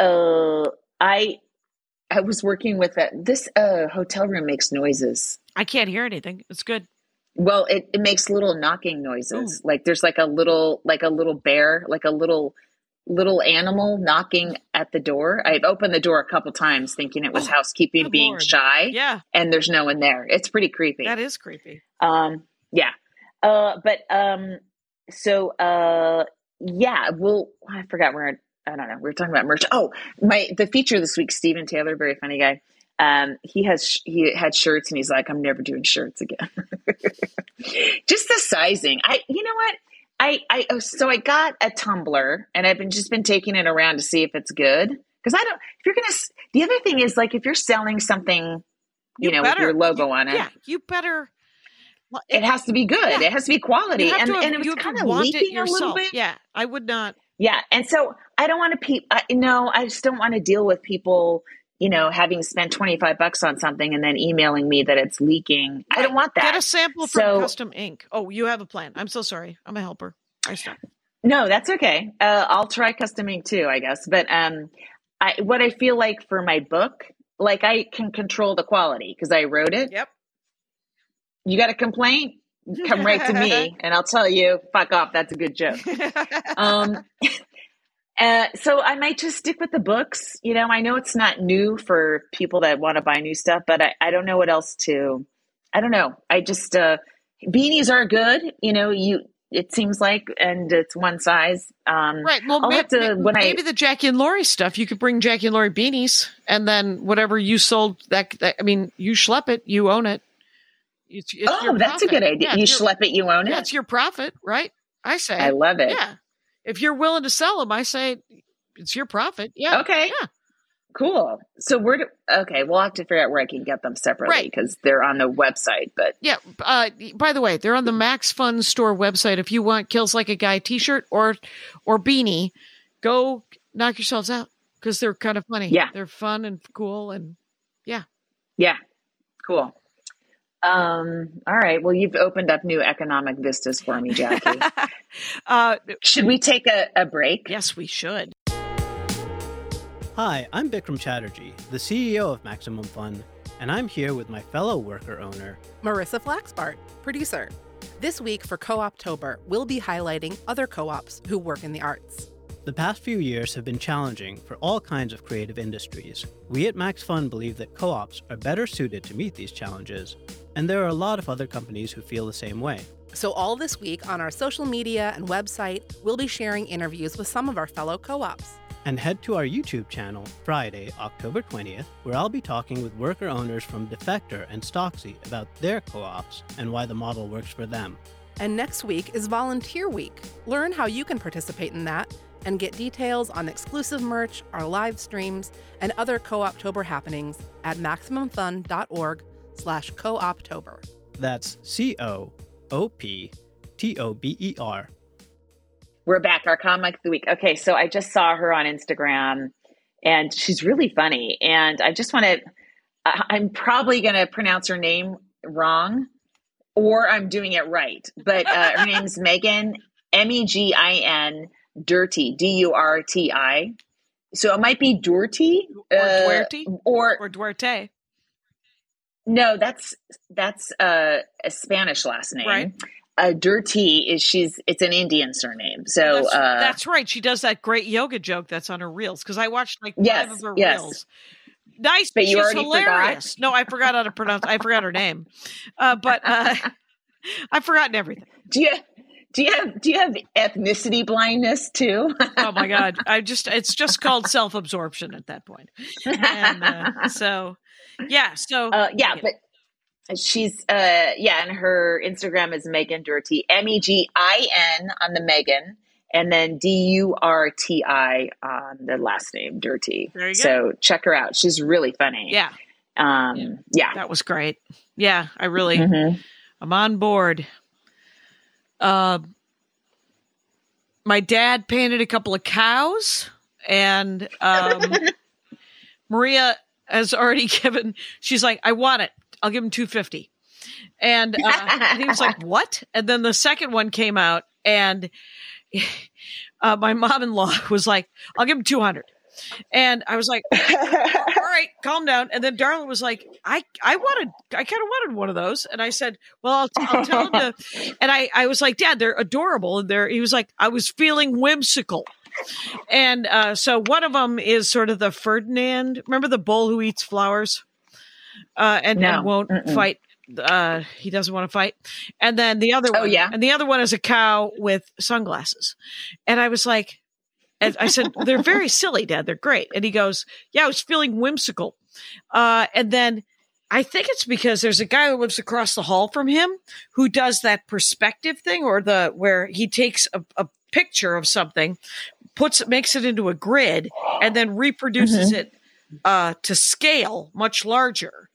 Uh, I I was working with a, this uh hotel room makes noises. I can't hear anything. It's good. Well, it, it makes little knocking noises. Ooh. Like there's like a little like a little bear, like a little little animal knocking at the door. I've opened the door a couple times thinking it was oh, housekeeping being Lord. shy. Yeah. And there's no one there. It's pretty creepy. That is creepy. Um yeah. Uh but um so uh yeah, well I forgot where I don't know. We were talking about merch. Oh, my the feature this week, Stephen Taylor, very funny guy. Um, he has he had shirts and he's like, I'm never doing shirts again. Just the sizing. I you know what? I, I oh, so I got a tumbler and I've been just been taking it around to see if it's good because I don't. If you're gonna, the other thing is like if you're selling something, you, you know, better, with your logo you, on it, yeah, you better. It, it has to be good. Yeah. It has to be quality, and, have, and it was kind of leaking a little bit. Yeah, I would not. Yeah, and so I don't want to. Pe- I, no, I just don't want to deal with people you know, having spent 25 bucks on something and then emailing me that it's leaking. I don't want that. Get a sample from so, Custom Ink. Oh, you have a plan. I'm so sorry. I'm a helper. I stop. No, that's okay. Uh, I'll try Custom Ink too, I guess. But um, I, what I feel like for my book, like I can control the quality because I wrote it. Yep. You got a complaint? Come right to me and I'll tell you, fuck off. That's a good joke. um, uh, so I might just stick with the books. You know, I know it's not new for people that want to buy new stuff, but I, I don't know what else to. I don't know. I just uh, beanies are good. You know, you it seems like, and it's one size. Um, right. Well, I'll maybe, to, when maybe I, the Jackie and Laurie stuff. You could bring Jackie and Laurie beanies, and then whatever you sold. That, that I mean, you schlep it, you own it. It's, it's oh, that's a good idea. Yeah, you schlep it, you own it. That's your profit, right? I say. I love it. Yeah if you're willing to sell them, I say it's your profit. Yeah. Okay. Yeah. Cool. So where do okay, we'll have to figure out where I can get them separately because right. they're on the website. But yeah, uh, by the way, they're on the Max Fun Store website. If you want "Kills Like a Guy" T-shirt or or beanie, go knock yourselves out because they're kind of funny. Yeah, they're fun and cool and yeah, yeah, cool. Um, all right. Well, you've opened up new economic vistas for me, Jackie. uh, should we take a, a break? Yes, we should. Hi, I'm Bikram Chatterjee, the CEO of Maximum Fun, and I'm here with my fellow worker owner, Marissa Flaxbart, producer. This week for Co Optober, we'll be highlighting other co ops who work in the arts. The past few years have been challenging for all kinds of creative industries. We at Max Fun believe that co ops are better suited to meet these challenges, and there are a lot of other companies who feel the same way. So, all this week on our social media and website, we'll be sharing interviews with some of our fellow co ops. And head to our YouTube channel Friday, October 20th, where I'll be talking with worker owners from Defector and Stocksy about their co ops and why the model works for them. And next week is Volunteer Week. Learn how you can participate in that and get details on exclusive merch, our live streams, and other Co-Optober happenings at MaximumFun.org slash Co-Optober. That's C O O P T O B E R. We're back, our comic of the week. Okay, so I just saw her on Instagram and she's really funny. And I just want to, I'm probably going to pronounce her name wrong or I'm doing it right. But uh, her name's Megin, M E G I N, Durti, D U R T I. So it might be Durty Or uh, or Or Duarte. no, that's that's uh, a Spanish last name. Right. Uh, Durti is she's it's an Indian surname. So that's, uh, that's right. She does that great yoga joke that's on her reels because I watched like Yes, five of her yes. reels. Nice, But she's already forgot? hilarious. No, I forgot how to pronounce. I forgot her name, uh, but uh, I've forgotten everything. do you do you have do you have ethnicity blindness too? Oh my god, I just it's just called self absorption at that point. And uh, so, yeah, so Uh, yeah, but she's uh yeah, and her Instagram is Megin Durti, M E G I N on the Megin, and then D U R T I on the last name Durti. There you go. So check her out. She's really funny. yeah, Um. Yeah. that was great. Yeah, I really, Mhm. I'm on board. Uh, my dad painted a couple of cows, and um, Maria has already given. She's like, I want it. I'll give him two fifty. And, uh, and he was like, "What?" And then the second one came out, and uh, my mom-in-law was like, "I'll give him 200." And I was like, "All right, calm down." And then Darla was like, "I I wanted, I kind of wanted one of those." And I said, "Well, I'll, I'll tell him to." And I I was like, "Dad, they're adorable." And they're he was like, "I was feeling whimsical." And uh, so one of them is sort of the Ferdinand. Remember the bull who eats flowers, uh, and, No. and won't Mm-mm. fight. Uh, he doesn't want to fight. And then the other Oh, one, yeah. and the other one is a cow with sunglasses. And I was like, and I said, they're very silly, Dad. They're great. And he goes, Yeah, I was feeling whimsical. Uh, and then I think it's because there's a guy who lives across the hall from him who does that perspective thing or the where he takes a, a picture of something, puts it, makes it into a grid, and then reproduces it uh, to scale much larger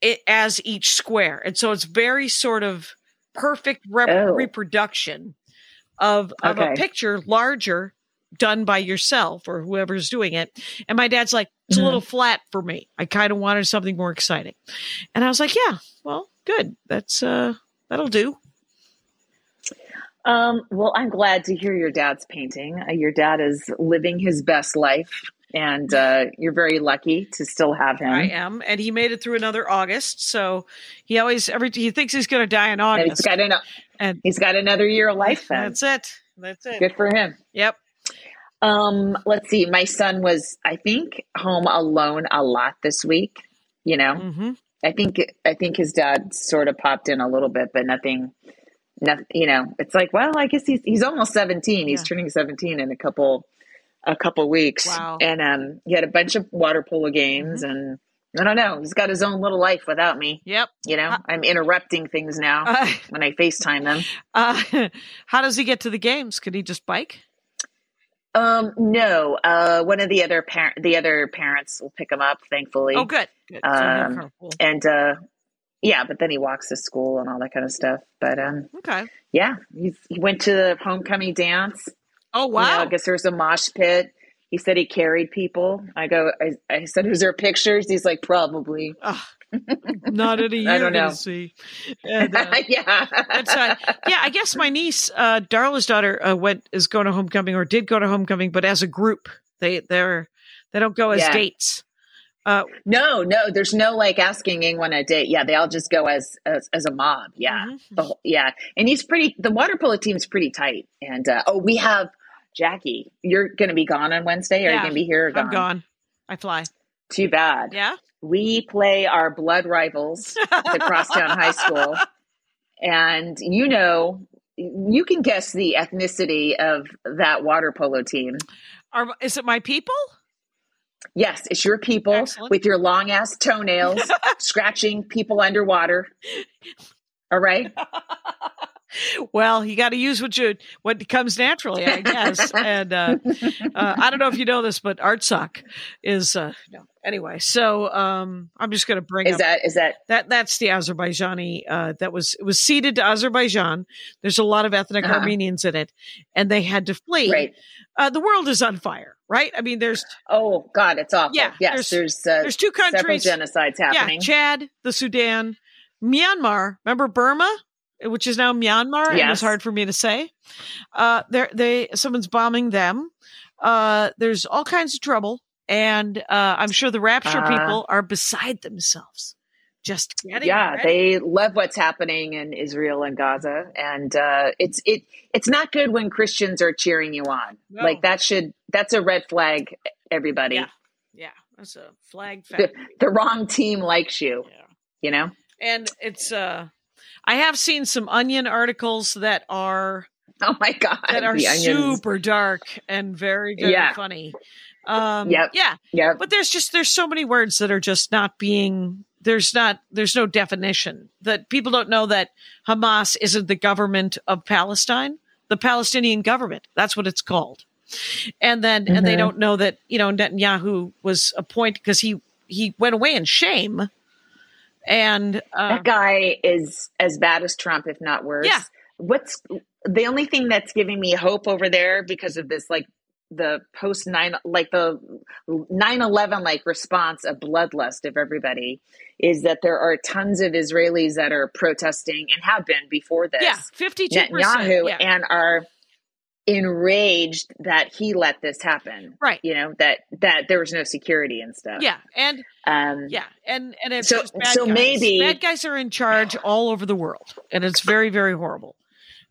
it, as each square. And so it's very sort of perfect rep- Oh. reproduction of, of a picture larger done by yourself or whoever's doing it. And my dad's like, it's Mhm. a little flat for me. I kind of wanted something more exciting. And I was like, yeah, well, good. That's, uh, that'll do. Um, well, I'm glad to hear your dad's painting. Uh, your dad is living his best life, and uh, you're very lucky to still have him. I am. And he made it through another August. So he always, every, he thinks he's going to die in and he's August. got an, And he's got another year of life. Then. that's it. That's it. Good for him. Yep. Um, let's see. My son was, I think, home alone a lot this week. You know, hmm I think I think his dad sort of popped in a little bit, but nothing. Nothing. You know, it's like, well, I guess he's he's almost seventeen. He's Yeah. turning seventeen in a couple a couple weeks. Wow. And um, he had a bunch of water polo games, and I don't know. He's got his own little life without me. Yep. You know, Uh, I'm interrupting things now Uh, when I FaceTime them. uh, how does he get to the games? Could he just bike? Um, no, uh, one of the other parent, the other parents will pick him up, thankfully. Oh, good. good. Um, carpool. And uh, yeah, but then he walks to school and all that kind of stuff. But um, okay. yeah, he's, he went to the homecoming dance. Oh, You know, wow. I guess there was a mosh pit. He said he carried people. I go, I, I said, "Is there pictures?" He's like, "Probably." Ugh, not I don't know. see. And, uh, yeah, That's uh, yeah. I guess my niece, uh, Darla's daughter, uh, went is going to homecoming or did go to homecoming, but as a group. They they're they don't go as Yeah. dates. Uh, no, no. There's no like asking anyone a date. Yeah, they all just go as as, as a mob. Yeah, mhm. the whole, yeah. And he's pretty. The water polo team's pretty tight. And uh, oh, we have Jackie. You're going to be gone on Wednesday. Are you Yeah, going to be here? Or gone? I'm gone. I fly. Too bad. Yeah. We play our blood rivals, the Crosstown High School, and you know, you can guess the ethnicity of that water polo team. Are, is it my people? Yes, it's your people Excellent. with your long ass toenails scratching people underwater. All right. Well, you got to use what you what comes naturally, I guess. and uh, uh, I don't know if you know this, but Artsakh is uh, no. Anyway, so um, I'm just going to bring Is up that is that that that's the Azerbaijani uh, that was it was ceded to Azerbaijan. There's a lot of ethnic Uh-huh. Armenians in it, and they had to flee. right? Uh, the world is on fire, right? I mean, there's Oh God, it's awful. Yeah, yes, there's- there's uh, there's two countries. genocides happening. Yeah, Chad, the Sudan, Myanmar. Remember Burma, which is now Myanmar, and Yes. it's hard for me to say. Uh, there, they someone's bombing them. Uh, there's all kinds of trouble, and uh, I'm sure the rapture Uh, people are beside themselves, just getting yeah, ready. they love what's happening in Israel and Gaza, and uh, it's it it's not good when Christians are cheering you on. No. Like that should that's a red flag. Everybody, Yeah. yeah, that's a flag the, the wrong team likes you. yeah. You know. And it's uh, I have seen some Onion articles that are Oh my God, that are super dark and very very Yeah. funny. Um, Yep. Yeah, Yep. but there's just there's so many words that are just not being there's not there's no definition that people don't know that Hamas isn't the government of Palestine, the Palestinian government. That's what it's called. And then and they Mhm. don't know that you know Netanyahu was appointed because he he went away in shame. And uh, that guy is as bad as Trump, if not worse. Yeah. What's the only thing that's giving me hope over there because of this, like the post nine, like the 9-11 like response of bloodlust of everybody, is that there are tons of Israelis that are protesting and have been before this. yeah, fifty two Netanyahu percent. Yeah. and are enraged that he let this happen. Right. You know that that there was no security and stuff. Yeah, and Um, Yeah, and and it's So- so guys. maybe- bad guys are in charge all over the world, and it's very very horrible.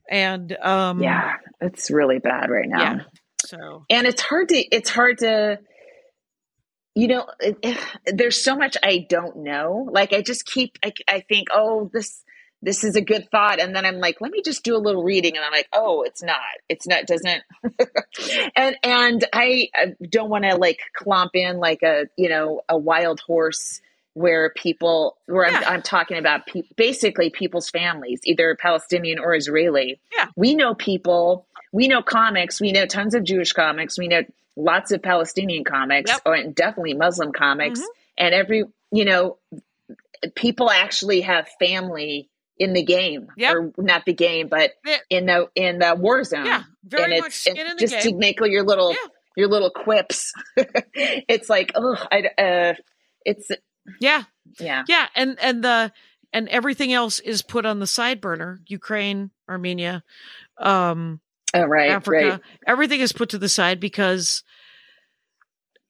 And um, yeah, it's really bad right now. yeah. So and it's hard to it's hard to you know there's so much i don't know like i just keep I, I think oh this this is a good thought and then i'm like let me just do a little reading and i'm like oh it's not it's not doesn't and and i, I don't want to like clomp in like a you know a wild horse where people where Yeah. I'm, I'm talking about pe- basically people's families either palestinian or israeli Yeah. we know people we know comics we know tons of jewish comics we know lots of palestinian comics Yep. or and definitely muslim comics Mhm. and every you know people actually have family in the game Yep. or not the game but in the in the war zone yeah, very and much it's, skin it's in the just to make your little Yeah. your little quips it's like oh i uh it's yeah, yeah yeah, and and the and everything else is put on the side burner. Ukraine, Armenia, um, oh right Africa, right everything is put to the side because.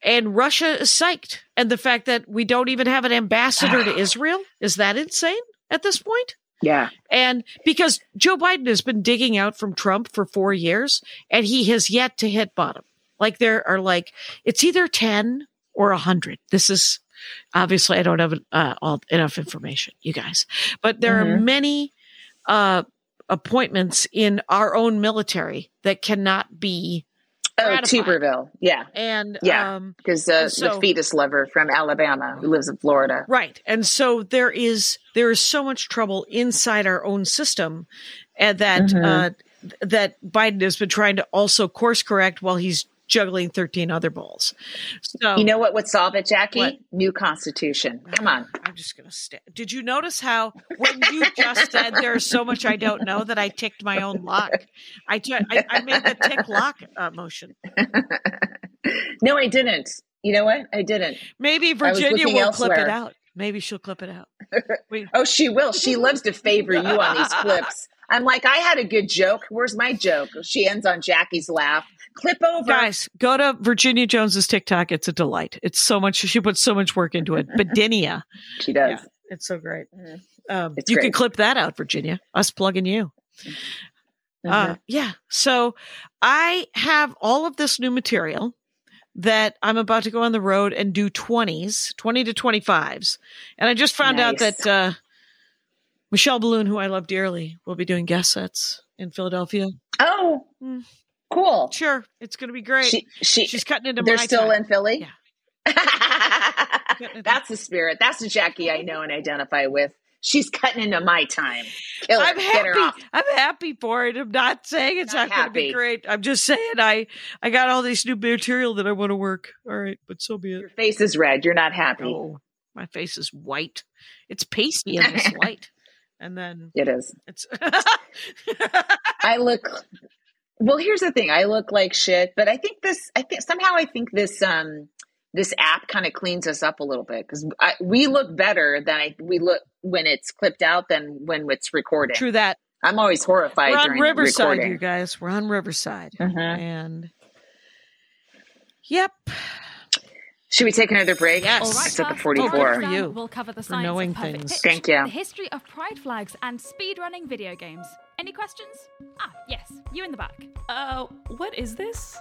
And Russia is psyched. And the fact that we don't even have an ambassador to Israel, is that insane at this point? Yeah And because Joe Biden has been digging out from Trump for four years and he has yet to hit bottom. Like there are like, it's either 10 or 100. This is obviously, I don't have uh, all, enough information, you guys, but there are Mhm. many uh, appointments in our own military that cannot be. Oh tuberville yeah And, Yeah. um, because uh, So- the fetus lover from alabama who lives in florida Right. And so there is there is so much trouble inside our own system and that Mhm. uh that Biden has been trying to also course correct while he's juggling 13 other balls. So you know what would solve it jackie What? new constitution come on I'm just going to stay. Did you notice how when you just said there's so much I don't know that I ticked my own lock? I I, I made the tick lock uh, motion. no i didn't you know what i didn't Maybe Virginia will clip it out. Maybe she'll clip it out. We, Oh, she will. She loves to favor you on these clips. I'm like, I had a good joke. Where's my joke? She ends on Jackie's laugh. Clip over. Guys, go to Virginia Jones's TikTok. It's a delight. It's so much. She puts so much work into it. Bedinia. She does. Yeah, it's so great. Mhm. Um, It's you can clip that out, Virginia. Us plugging you. Mhm. Uh, yeah. So I have all of this new material that I'm about to go on the road and do 20s, 20 to 25s. And I just found out that uh, Michelle Biloon, who I love dearly, will be doing guest sets in Philadelphia. Oh, Mm. Cool. Sure, it's going to be great. She, she, She's cutting into my time. they're my still time. in Philly. Yeah. That's the spirit. That's the Jackie I know and identify with. She's cutting into my time. Kill her. I'm Get her happy. off. I'm happy for it. I'm not saying it's Not not, going to be great. I'm just saying I I got all this new material that I want to work. All right, but so be it. Your face is red. You're not happy. Oh, my face is white. It's pasty and this light, and then It is. it's. I look well, here's the thing. I look like shit, but I think this I think somehow I think this um this app kind of cleans us up a little bit cuz we look better than I we look when it's clipped out than when it's recorded. True that. I'm always horrified We're on during Riverside, recording. you guys. We're on Riverside, Mhm. and yep. Should we take another break? Yes. All right, It's at class, 44. For you We'll cover the science knowing of perfect things. pitch, Thank you. The history of pride flags and speedrunning video games. Any questions? Ah, yes, you in the back. Uh, what is this?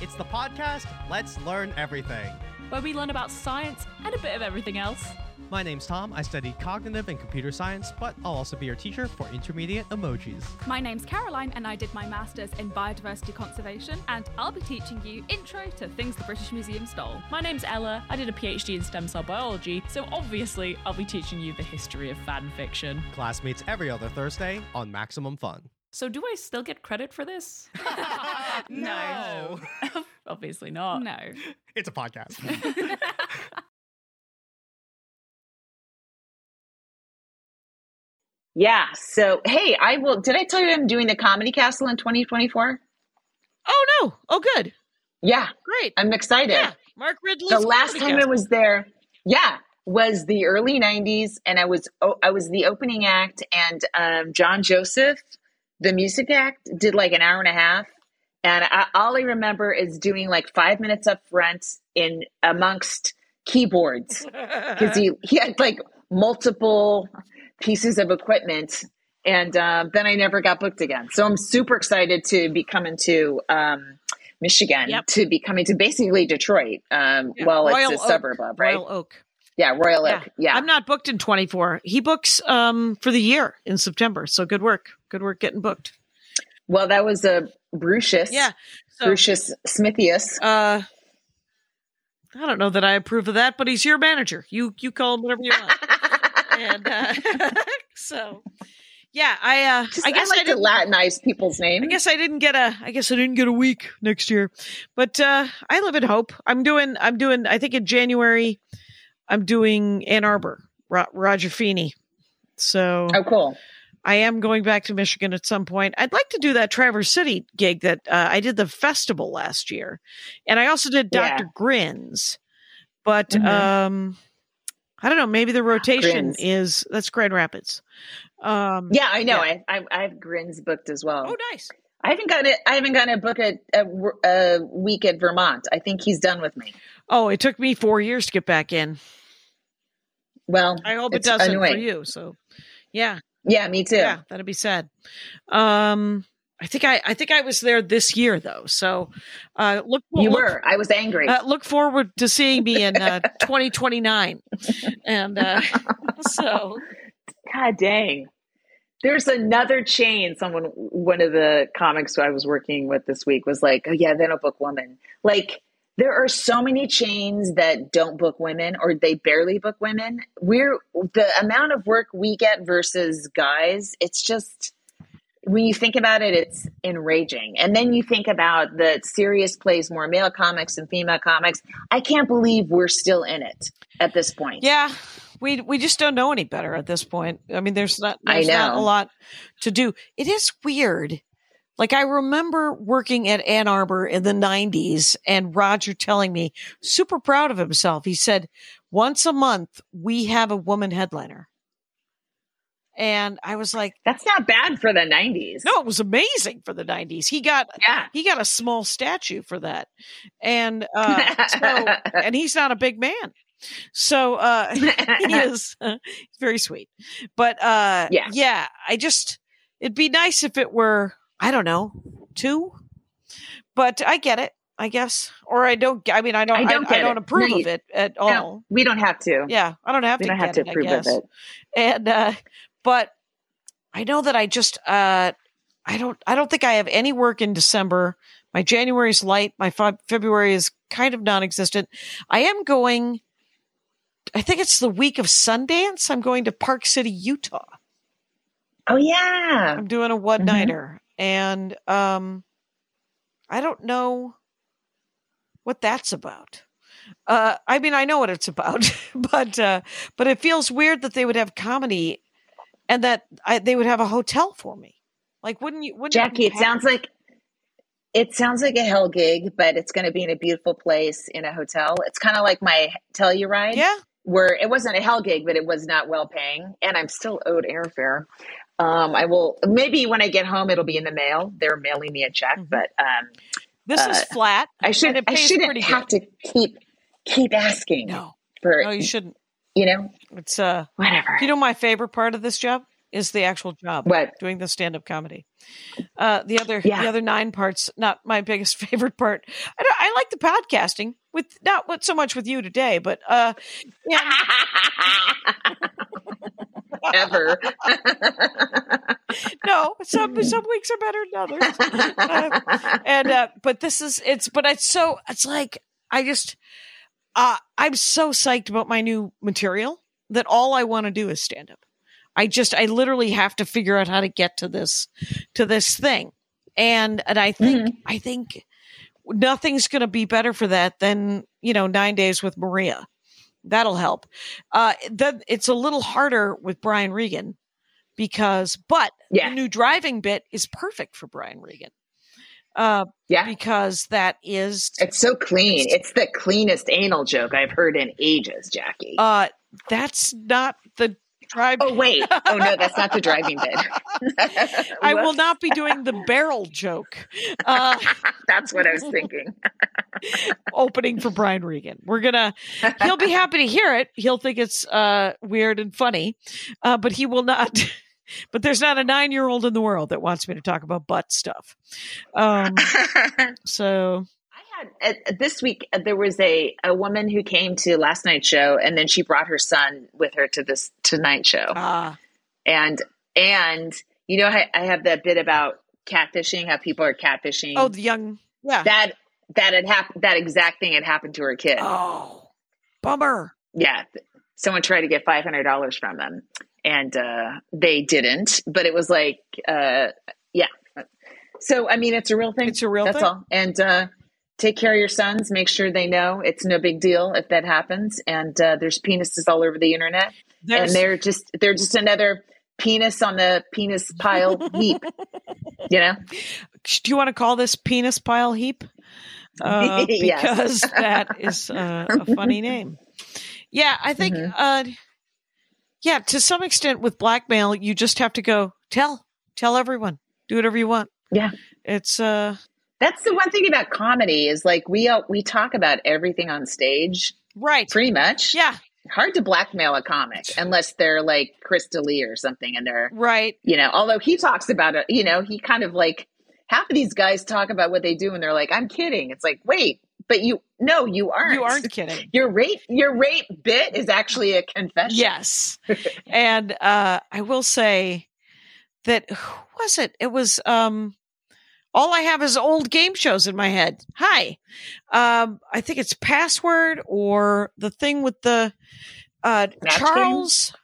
It's the podcast Let's Learn Everything. Where we learn about science and a bit of everything else. My name's Tom. I study cognitive and computer science, but I'll also be your teacher for intermediate emojis. My name's Caroline, and I did my master's in biodiversity conservation, and I'll be teaching you intro to things the British Museum stole. My name's Ella. I did a PhD in stem cell biology, so obviously I'll be teaching you the history of fan fiction. Class meets every other Thursday on Maximum Fun. So do I still get credit for this? No. obviously not. No. It's a podcast. Yeah. So, hey, I will did I tell you I'm doing the Comedy Castle in 2024? Oh no! Oh, good. Yeah, Great. I'm excited. Yeah, Mark Ridley. the last time I was there, yeah, was the early '90s, and I was oh, I was the opening act, and um, John Joseph, the music act, did like an hour and a half, and I, all I remember is doing like five minutes up front in amongst keyboards because he he had like multiple pieces of equipment. And um, then I never got booked again. So I'm super excited to be coming to um, Michigan, Yep. to be coming to basically Detroit. Um, Yeah, well, Royal it's a Oak. suburb of, right? Royal Oak. Yeah, Royal Yeah. Oak. Yeah. I'm not booked in 24. He books um for the year in September. So good work. Good work getting booked. well, that was a Brucius. Yeah. So Brucius Smithius. uh I don't know that I approve of that, but he's your manager. You you call him whatever you want. and uh so yeah, I uh Just, I guess I I, like to didn't Latinize people's names. I guess I didn't get a I guess I didn't get a week next year. But uh I live in hope. I'm doing I'm doing I think in January I'm doing Ann Arbor, Ro- Roger Feeney. So oh, cool. I am going back to Michigan at some point. I'd like to do that Traverse City gig that uh, I did the festival last year, and I also did Yeah. Doctor Grins. But Mhm. um, I don't know. Maybe the rotation Grins. is that's Grand Rapids. Um, Yeah, I know. Yeah. I, I I have grins booked as well. Oh, nice. I haven't got it. I haven't gotten a book a, a, a week at Vermont. I think he's done with me. Oh, it took me four years to get back in. Well, I hope it doesn't annoying. for you. So, yeah, Yeah, me too. yeah, that'd be sad. Um, I think I I think I was there this year though. So, uh, look, You look- were. I was angry. Uh, look forward to seeing me in uh, 2029. And uh, so, God dang. There's another chain. Someone, one of the comics who I was working with this week was like, oh, yeah, they don't book women. Like, there are so many chains that don't book women or they barely book women. We're the amount of work we get versus guys, it's just, when you think about it, it's enraging. And then you think about that Sirius plays more male comics and female comics. I can't believe we're still in it at this point. yeah, we we just don't know any better at this point. I mean, there's not there's not a lot to do. It is weird. Like I remember working at Ann Arbor in the 90s and Roger telling me, super proud of himself. He said, once a month we have a woman headliner. And I was like, That's not bad for the 90s. no, it was amazing for the 90s. He got Yeah. he got a small statue for that and uh so and he's not a big man so uh he is uh, very sweet but uh Yeah. yeah i just it'd be nice if it were i don't know two but i get it i guess or i don't i mean i don't I i don't don't, I, don't approve No, of it at No, all we don't have to. yeah i don't have we to don't have to it, I approve of it. and uh but I know that I just uh I don't I don't think I have any work in December. My January is light. My fe- February is kind of non-existent. I am going. I think it's the week of Sundance. I'm going to Park City, Utah. Oh yeah. I'm doing a one nighter, and um, I don't know what that's about. Uh, I mean, I know what it's about, but uh, but it feels weird that they would have comedy, and that I, they would have a hotel for me. Like, wouldn't you? Wouldn't Jackie, it sounds like it sounds like a hell gig, but it's going to be in a beautiful place in a hotel. It's kind of like my Telluride, yeah. where it wasn't a hell gig, but it was not well paying, and I'm still owed airfare. Um, I will maybe when I get home, it'll be in the mail. They're mailing me a check, Mhm. but um, This is Uh, flat. I should I shouldn't have good. to keep keep asking No, for no, you shouldn't. you know It's uh, whatever. you know, my favorite part of this job is the actual job. what? doing the stand-up comedy. Uh, the other Yeah. the other nine parts, not my biggest favorite part. I don't, I like the podcasting with not what so much with you today, but uh, yeah, Ever. no, some some weeks are better than others. Uh, and uh, but this is it's but it's so it's like I just uh, I'm so psyched about my new material that all I want to do is stand up. I just I literally have to figure out how to get to this to this thing. And and I think I think nothing's going to be better for that than, you know, 9 days with Maria. That'll help. Uh then it's a little harder with Brian Regan because but Yeah. the new driving bit is perfect for Brian Regan. Uh yeah. because that is It's so clean. It's the cleanest anal joke I've heard in ages, Jackie. uh that's not the drive oh wait. Oh no, that's not the driving bit. I will not be doing the barrel joke. Uh That's what I was thinking. opening for Brian Regan. We're gonna he'll be happy to hear it. He'll think it's uh weird and funny. Uh but he will not but there's not a nine year old in the world that wants me to talk about butt stuff. Um so had uh, this week. uh, There was a a woman who came to last night's show, and then she brought her son with her to this tonight show. ah And and you know, I, I have that bit about catfishing. How people are catfishing. oh the young yeah. that that had happened. That exact thing had happened to her kid. oh bummer. Yeah, someone tried to get five hundred dollars from them, and uh, they didn't. But it was like, uh, yeah. So I mean, it's a real thing. It's a real That's thing. all. And uh, take care of your sons. Make sure they know it's no big deal if that happens. And uh, there's penises all over the internet, There's and they're just they're just another penis on the penis pile heap. You know, do you want to call this penis pile heap? Uh, because that is uh, a funny name. Yeah, I think. Mhm. Uh, yeah, to some extent, with blackmail, you just have to go tell, tell everyone, do whatever you want. Yeah. it's uh, that's the one thing about comedy is like we uh, we talk about everything on stage right. pretty much. Yeah, hard to blackmail a comic unless they're like Chris D'Elia or something and they're, right. you know, although he talks about it, you know, he kind of like half of these guys talk about what they do and they're like, I'm kidding. It's like, wait, but you, no, you aren't. You aren't kidding. Your rape, your rape bit is actually a confession. Yes. and uh I will say that who was it? It was um all I have is old game shows in my head. Hi. Um I think it's password or the thing with the uh Charles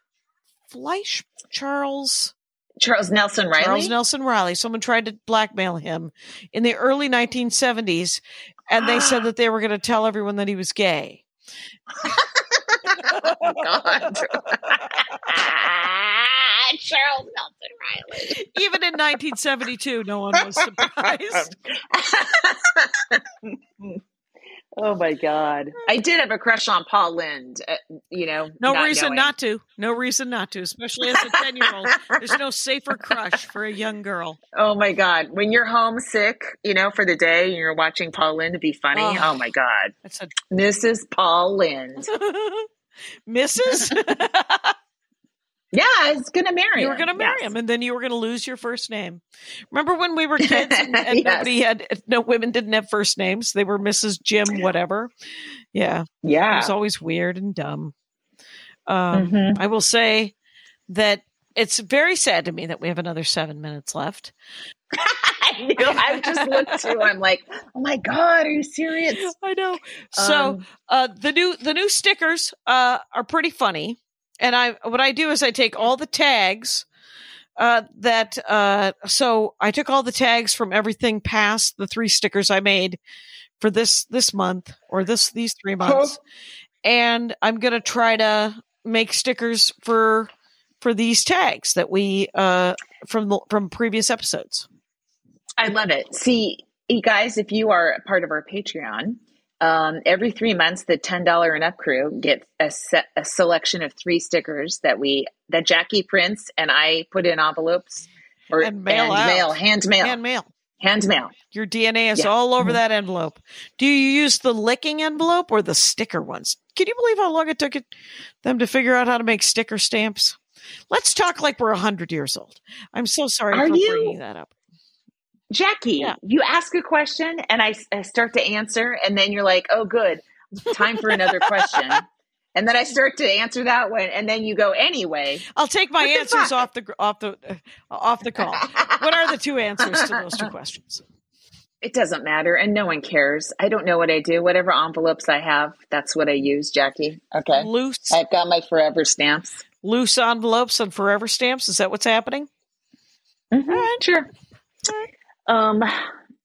Fleisch Charles Charles Nelson Reilly. Charles Nelson Reilly. Someone tried to blackmail him in the early 1970s and they said that they were going to tell everyone that he was gay. oh, God. Charles Nelson Reilly. Even in 1972, no one was surprised. oh my god! I did have a crush on Paul Lynde. Uh, you know, No not reason knowing. not to. No reason not to, especially as a 10 year old. There's no safer crush for a young girl. Oh my god! When you're homesick, you know, for the day, and you're watching Paul Lynde be funny. Oh. Oh, my god, That's a Mrs. Paul Lynde. Mrs. Yeah, I was gonna marry. you were going to marry Yes. him and then you were going to lose your first name. Remember when we were kids and, and Yes. nobody had, no women didn't have first names? They were Mrs. Jim, whatever. Yeah. It Yeah. was always weird and dumb. Um, Mhm. I will say that it's very sad to me that we have another seven minutes left. I knew. I just looked too. I'm like, oh my god, are you serious? I know. So Um, uh, the new the new stickers uh, are pretty funny, and I what I do is I take all the tags uh, that uh, so I took all the tags from everything past the three stickers I made for this this month or this these three months, and I'm gonna try to make stickers for for these tags that we uh from the, from previous episodes. I love it. See, you guys, if you are a part of our Patreon, um, every three months, the ten dollar and up crew get a set, a selection of three stickers that we that Jackie prints and I put in envelopes or And mail out. mail, hand mail, And mail. hand mail. Your DNA is Yeah. all over Mhm. that envelope. Do you use the licking envelope or the sticker ones? Can you believe how long it took it, them to figure out how to make sticker stamps? Let's talk like we're 100 years old. I'm so sorry Are for you? bringing that up. Jackie, Yeah. you ask a question and I, I start to answer, and then you're like, oh, good, time for another question. And then I start to answer that one, and then you go anyway. I'll take my answers off the off the uh, off the call. What are the two answers to those two questions? It doesn't matter, and no one cares. I don't know what I do. Whatever envelopes I have, that's what I use, Jackie. Okay. Loose I've got my forever stamps. loose envelopes and forever stamps. Is that what's happening? Mhm, Sure. Um,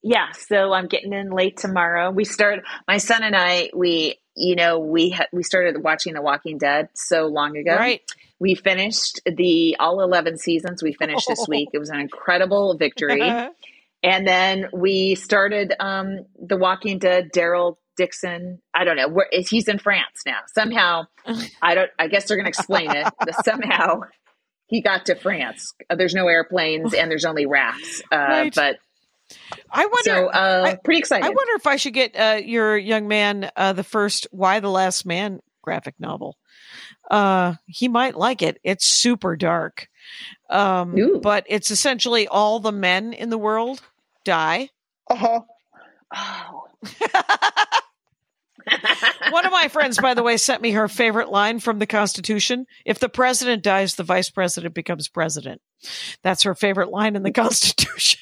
yeah. So I'm getting in late tomorrow. We start. My son and I. We, you know, we ha- we started watching The Walking Dead so long ago. Right. We finished the all eleven seasons. We finished this week. It was an incredible victory. and then we started um, The Walking Dead. Daryl Dixon. I don't know. Where, he's in France now. Somehow, I don't. I guess they're going to explain it. But somehow, he got to France. There's no airplanes and there's only rafts. Uh, Right. But I wonder. so, uh, I- pretty excited. I wonder if I should get uh, your young man uh, the first "Y the Last Man" graphic novel. Uh, he might like it. It's super dark, um, Ooh. but it's essentially all the men in the world die. Uh-huh. Oh. One of my friends, by the way, sent me her favorite line from the Constitution: "If the president dies, the vice president becomes president." That's her favorite line in the Constitution.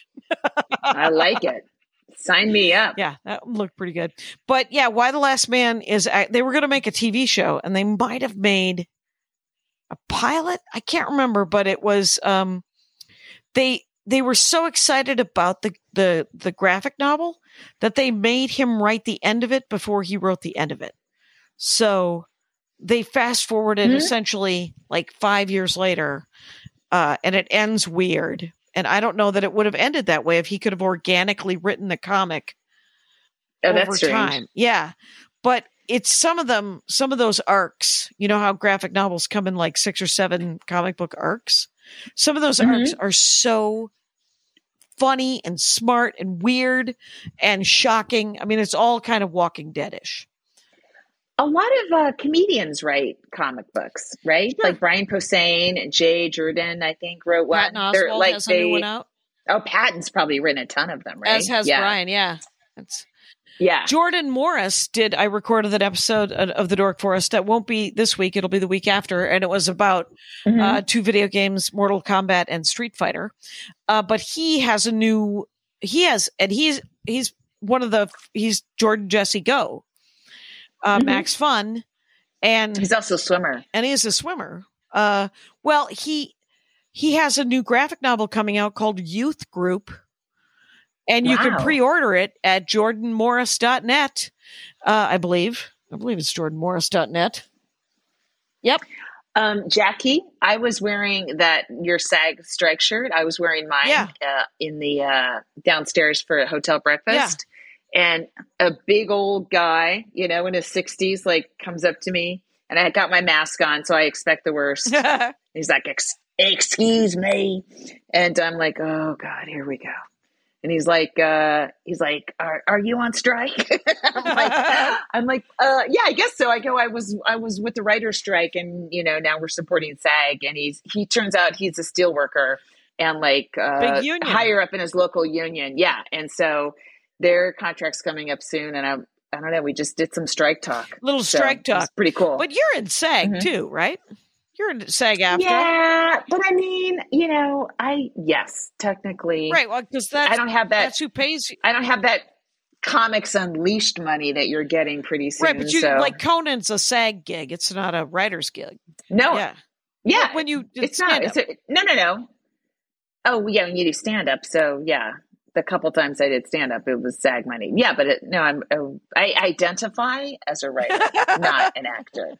I like it. Sign me up. Yeah, that looked pretty good. But yeah, Y the Last Man is they were going to make a TV show and they might have made a pilot. I can't remember, but it was um they they were so excited about the the the graphic novel that they made him write the end of it before he wrote the end of it. So they fast forwarded Mhm. essentially like 5 years later uh and it ends weird. And I don't know that it would have ended that way if he could have organically written the comic Oh, over time. Yeah. But it's some of them, some of those arcs, you know how graphic novels come in like six or seven comic book arcs? Some of those Mhm. arcs are so funny and smart and weird and shocking. I mean, it's all kind of walking deadish. A lot of uh, comedians write comic books, right? Sure. Like Brian Posehn and Jay Jordan, I think, wrote one. Patton They're like has they, a new one out, Oh, Patton's probably written a ton of them, right? as has yeah. Brian. Yeah. That's Yeah. Jordan Morris did. I recorded that episode of the Dork Forest. That won't be this week. It'll be the week after, and it was about Mhm. uh, two video games, Mortal Kombat and Street Fighter. Uh, but he has a new. He has, and he's he's one of the. He's Jordan Jesse Go, uh, Mhm. Max Fun, and He's also a swimmer. and he is a swimmer. Uh, well, he he has a new graphic novel coming out called Youth Group, and you can pre-order it at jordanmorris.net. Uh, I believe. I believe it's jordanmorris.net. Yep. Um, Jackie, I was wearing that your SAG strike shirt. I was wearing mine Yeah. uh, in the uh, downstairs for a hotel breakfast, and a big old guy, you know, in his sixties, like comes up to me, and I got my mask on, so I expect the worst. He's like, Ex- "Excuse me," and I'm like, "Oh God, here we go." And he's like, uh, he's like, are, are you on strike? I'm like, I'm like, uh, yeah, I guess so. I go, I was, I was with the writer's strike and, you know, now we're supporting SAG and he's, he turns out he's a steel worker and like, uh, higher up in his local union. Yeah. And so their contract's coming up soon. And I'm, I don't know. We just did some strike talk. Little So strike talk. Pretty cool. But you're in SAG Mhm. too, right? You're in SAG-AFTRA. Yeah, but I mean, you know, I yes, technically, Right. Well, because that's I don't have that. that's who pays you. I don't have that comics unleashed money that you're getting pretty soon. Right, but you so. like Conan's a SAG gig. It's not a writer's gig. no, Yeah. yeah, But when you it's not. It's a, no, no, no. Oh, yeah, when you do stand up, so yeah, the couple times I did stand up, it was SAG money. Yeah, but it, no, I'm I identify as a writer, not an actor.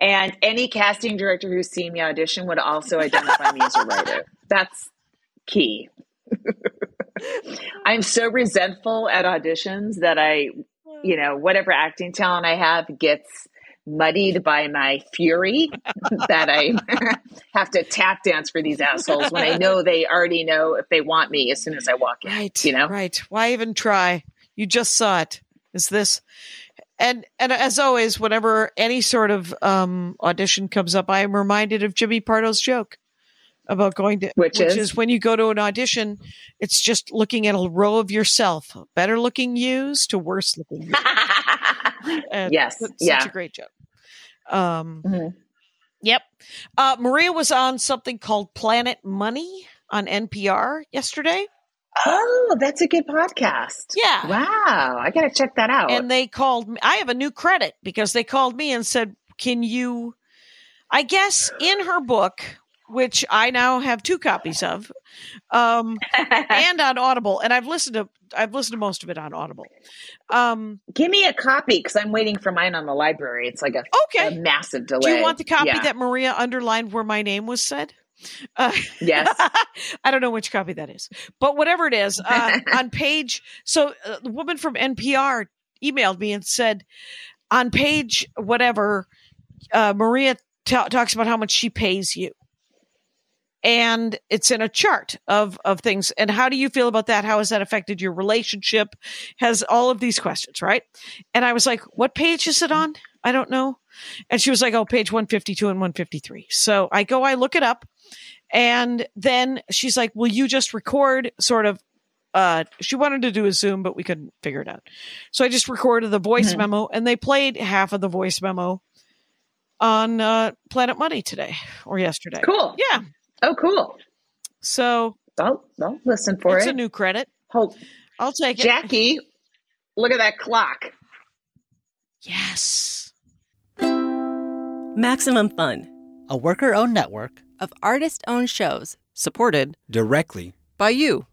And any casting director who's seen me audition would also identify me as a writer. That's key. I'm so resentful at auditions that I, you know, whatever acting talent I have gets muddied by my fury that I have to tap dance for these assholes when I know they already know if they want me as soon as I walk in. Right. You know? Right. Why even try? You just saw it. Is this and and as always, whenever any sort of um audition comes up, I am reminded of Jimmy Pardo's joke about going to Which is? when you go to an audition, it's just looking at a row of yourself, better looking yous to worse looking yous. And Yes. that's Yeah. Such a great joke. Um Mhm. Yep. Uh, Maria was on something called Planet Money on NPR yesterday. Oh, that's a good podcast. Yeah. Wow. I got to check that out. And they called me. I have a new credit because they called me and said, Can you? I guess in her book, which I now have two copies of, um, and on Audible, and I've listened to I've listened to most of it on Audible. Um, Give me a copy because I'm waiting for mine on the library. It's like a, okay. a massive delay. Do you want the copy Yeah. that Maria underlined where my name was said? Uh, Yes. I don't know which copy that is, but whatever it is, uh, on page. So uh, the woman from NPR emailed me and said, on page whatever, uh, Maria ta talks about how much she pays you, and it's in a chart of of things. And how do you feel about that? How has that affected your relationship? Has all of these questions, right? And I was like, what page is it on? I don't know. And she was like, oh, page 152 and 153. So I go, I look it up. And then she's like, will you just record sort of, uh, she wanted to do a Zoom, but we couldn't figure it out. So I just recorded the voice Mhm. memo and they played half of the voice memo on, uh, Planet Money today or yesterday. Cool. Yeah. Oh, cool. So I'll, I'll listen for it's it. It's a new credit. Hold, I'll take it. Jackie, look at that clock. Yes. Maximum Fun A worker owned network Of artist owned shows supported Directly by you.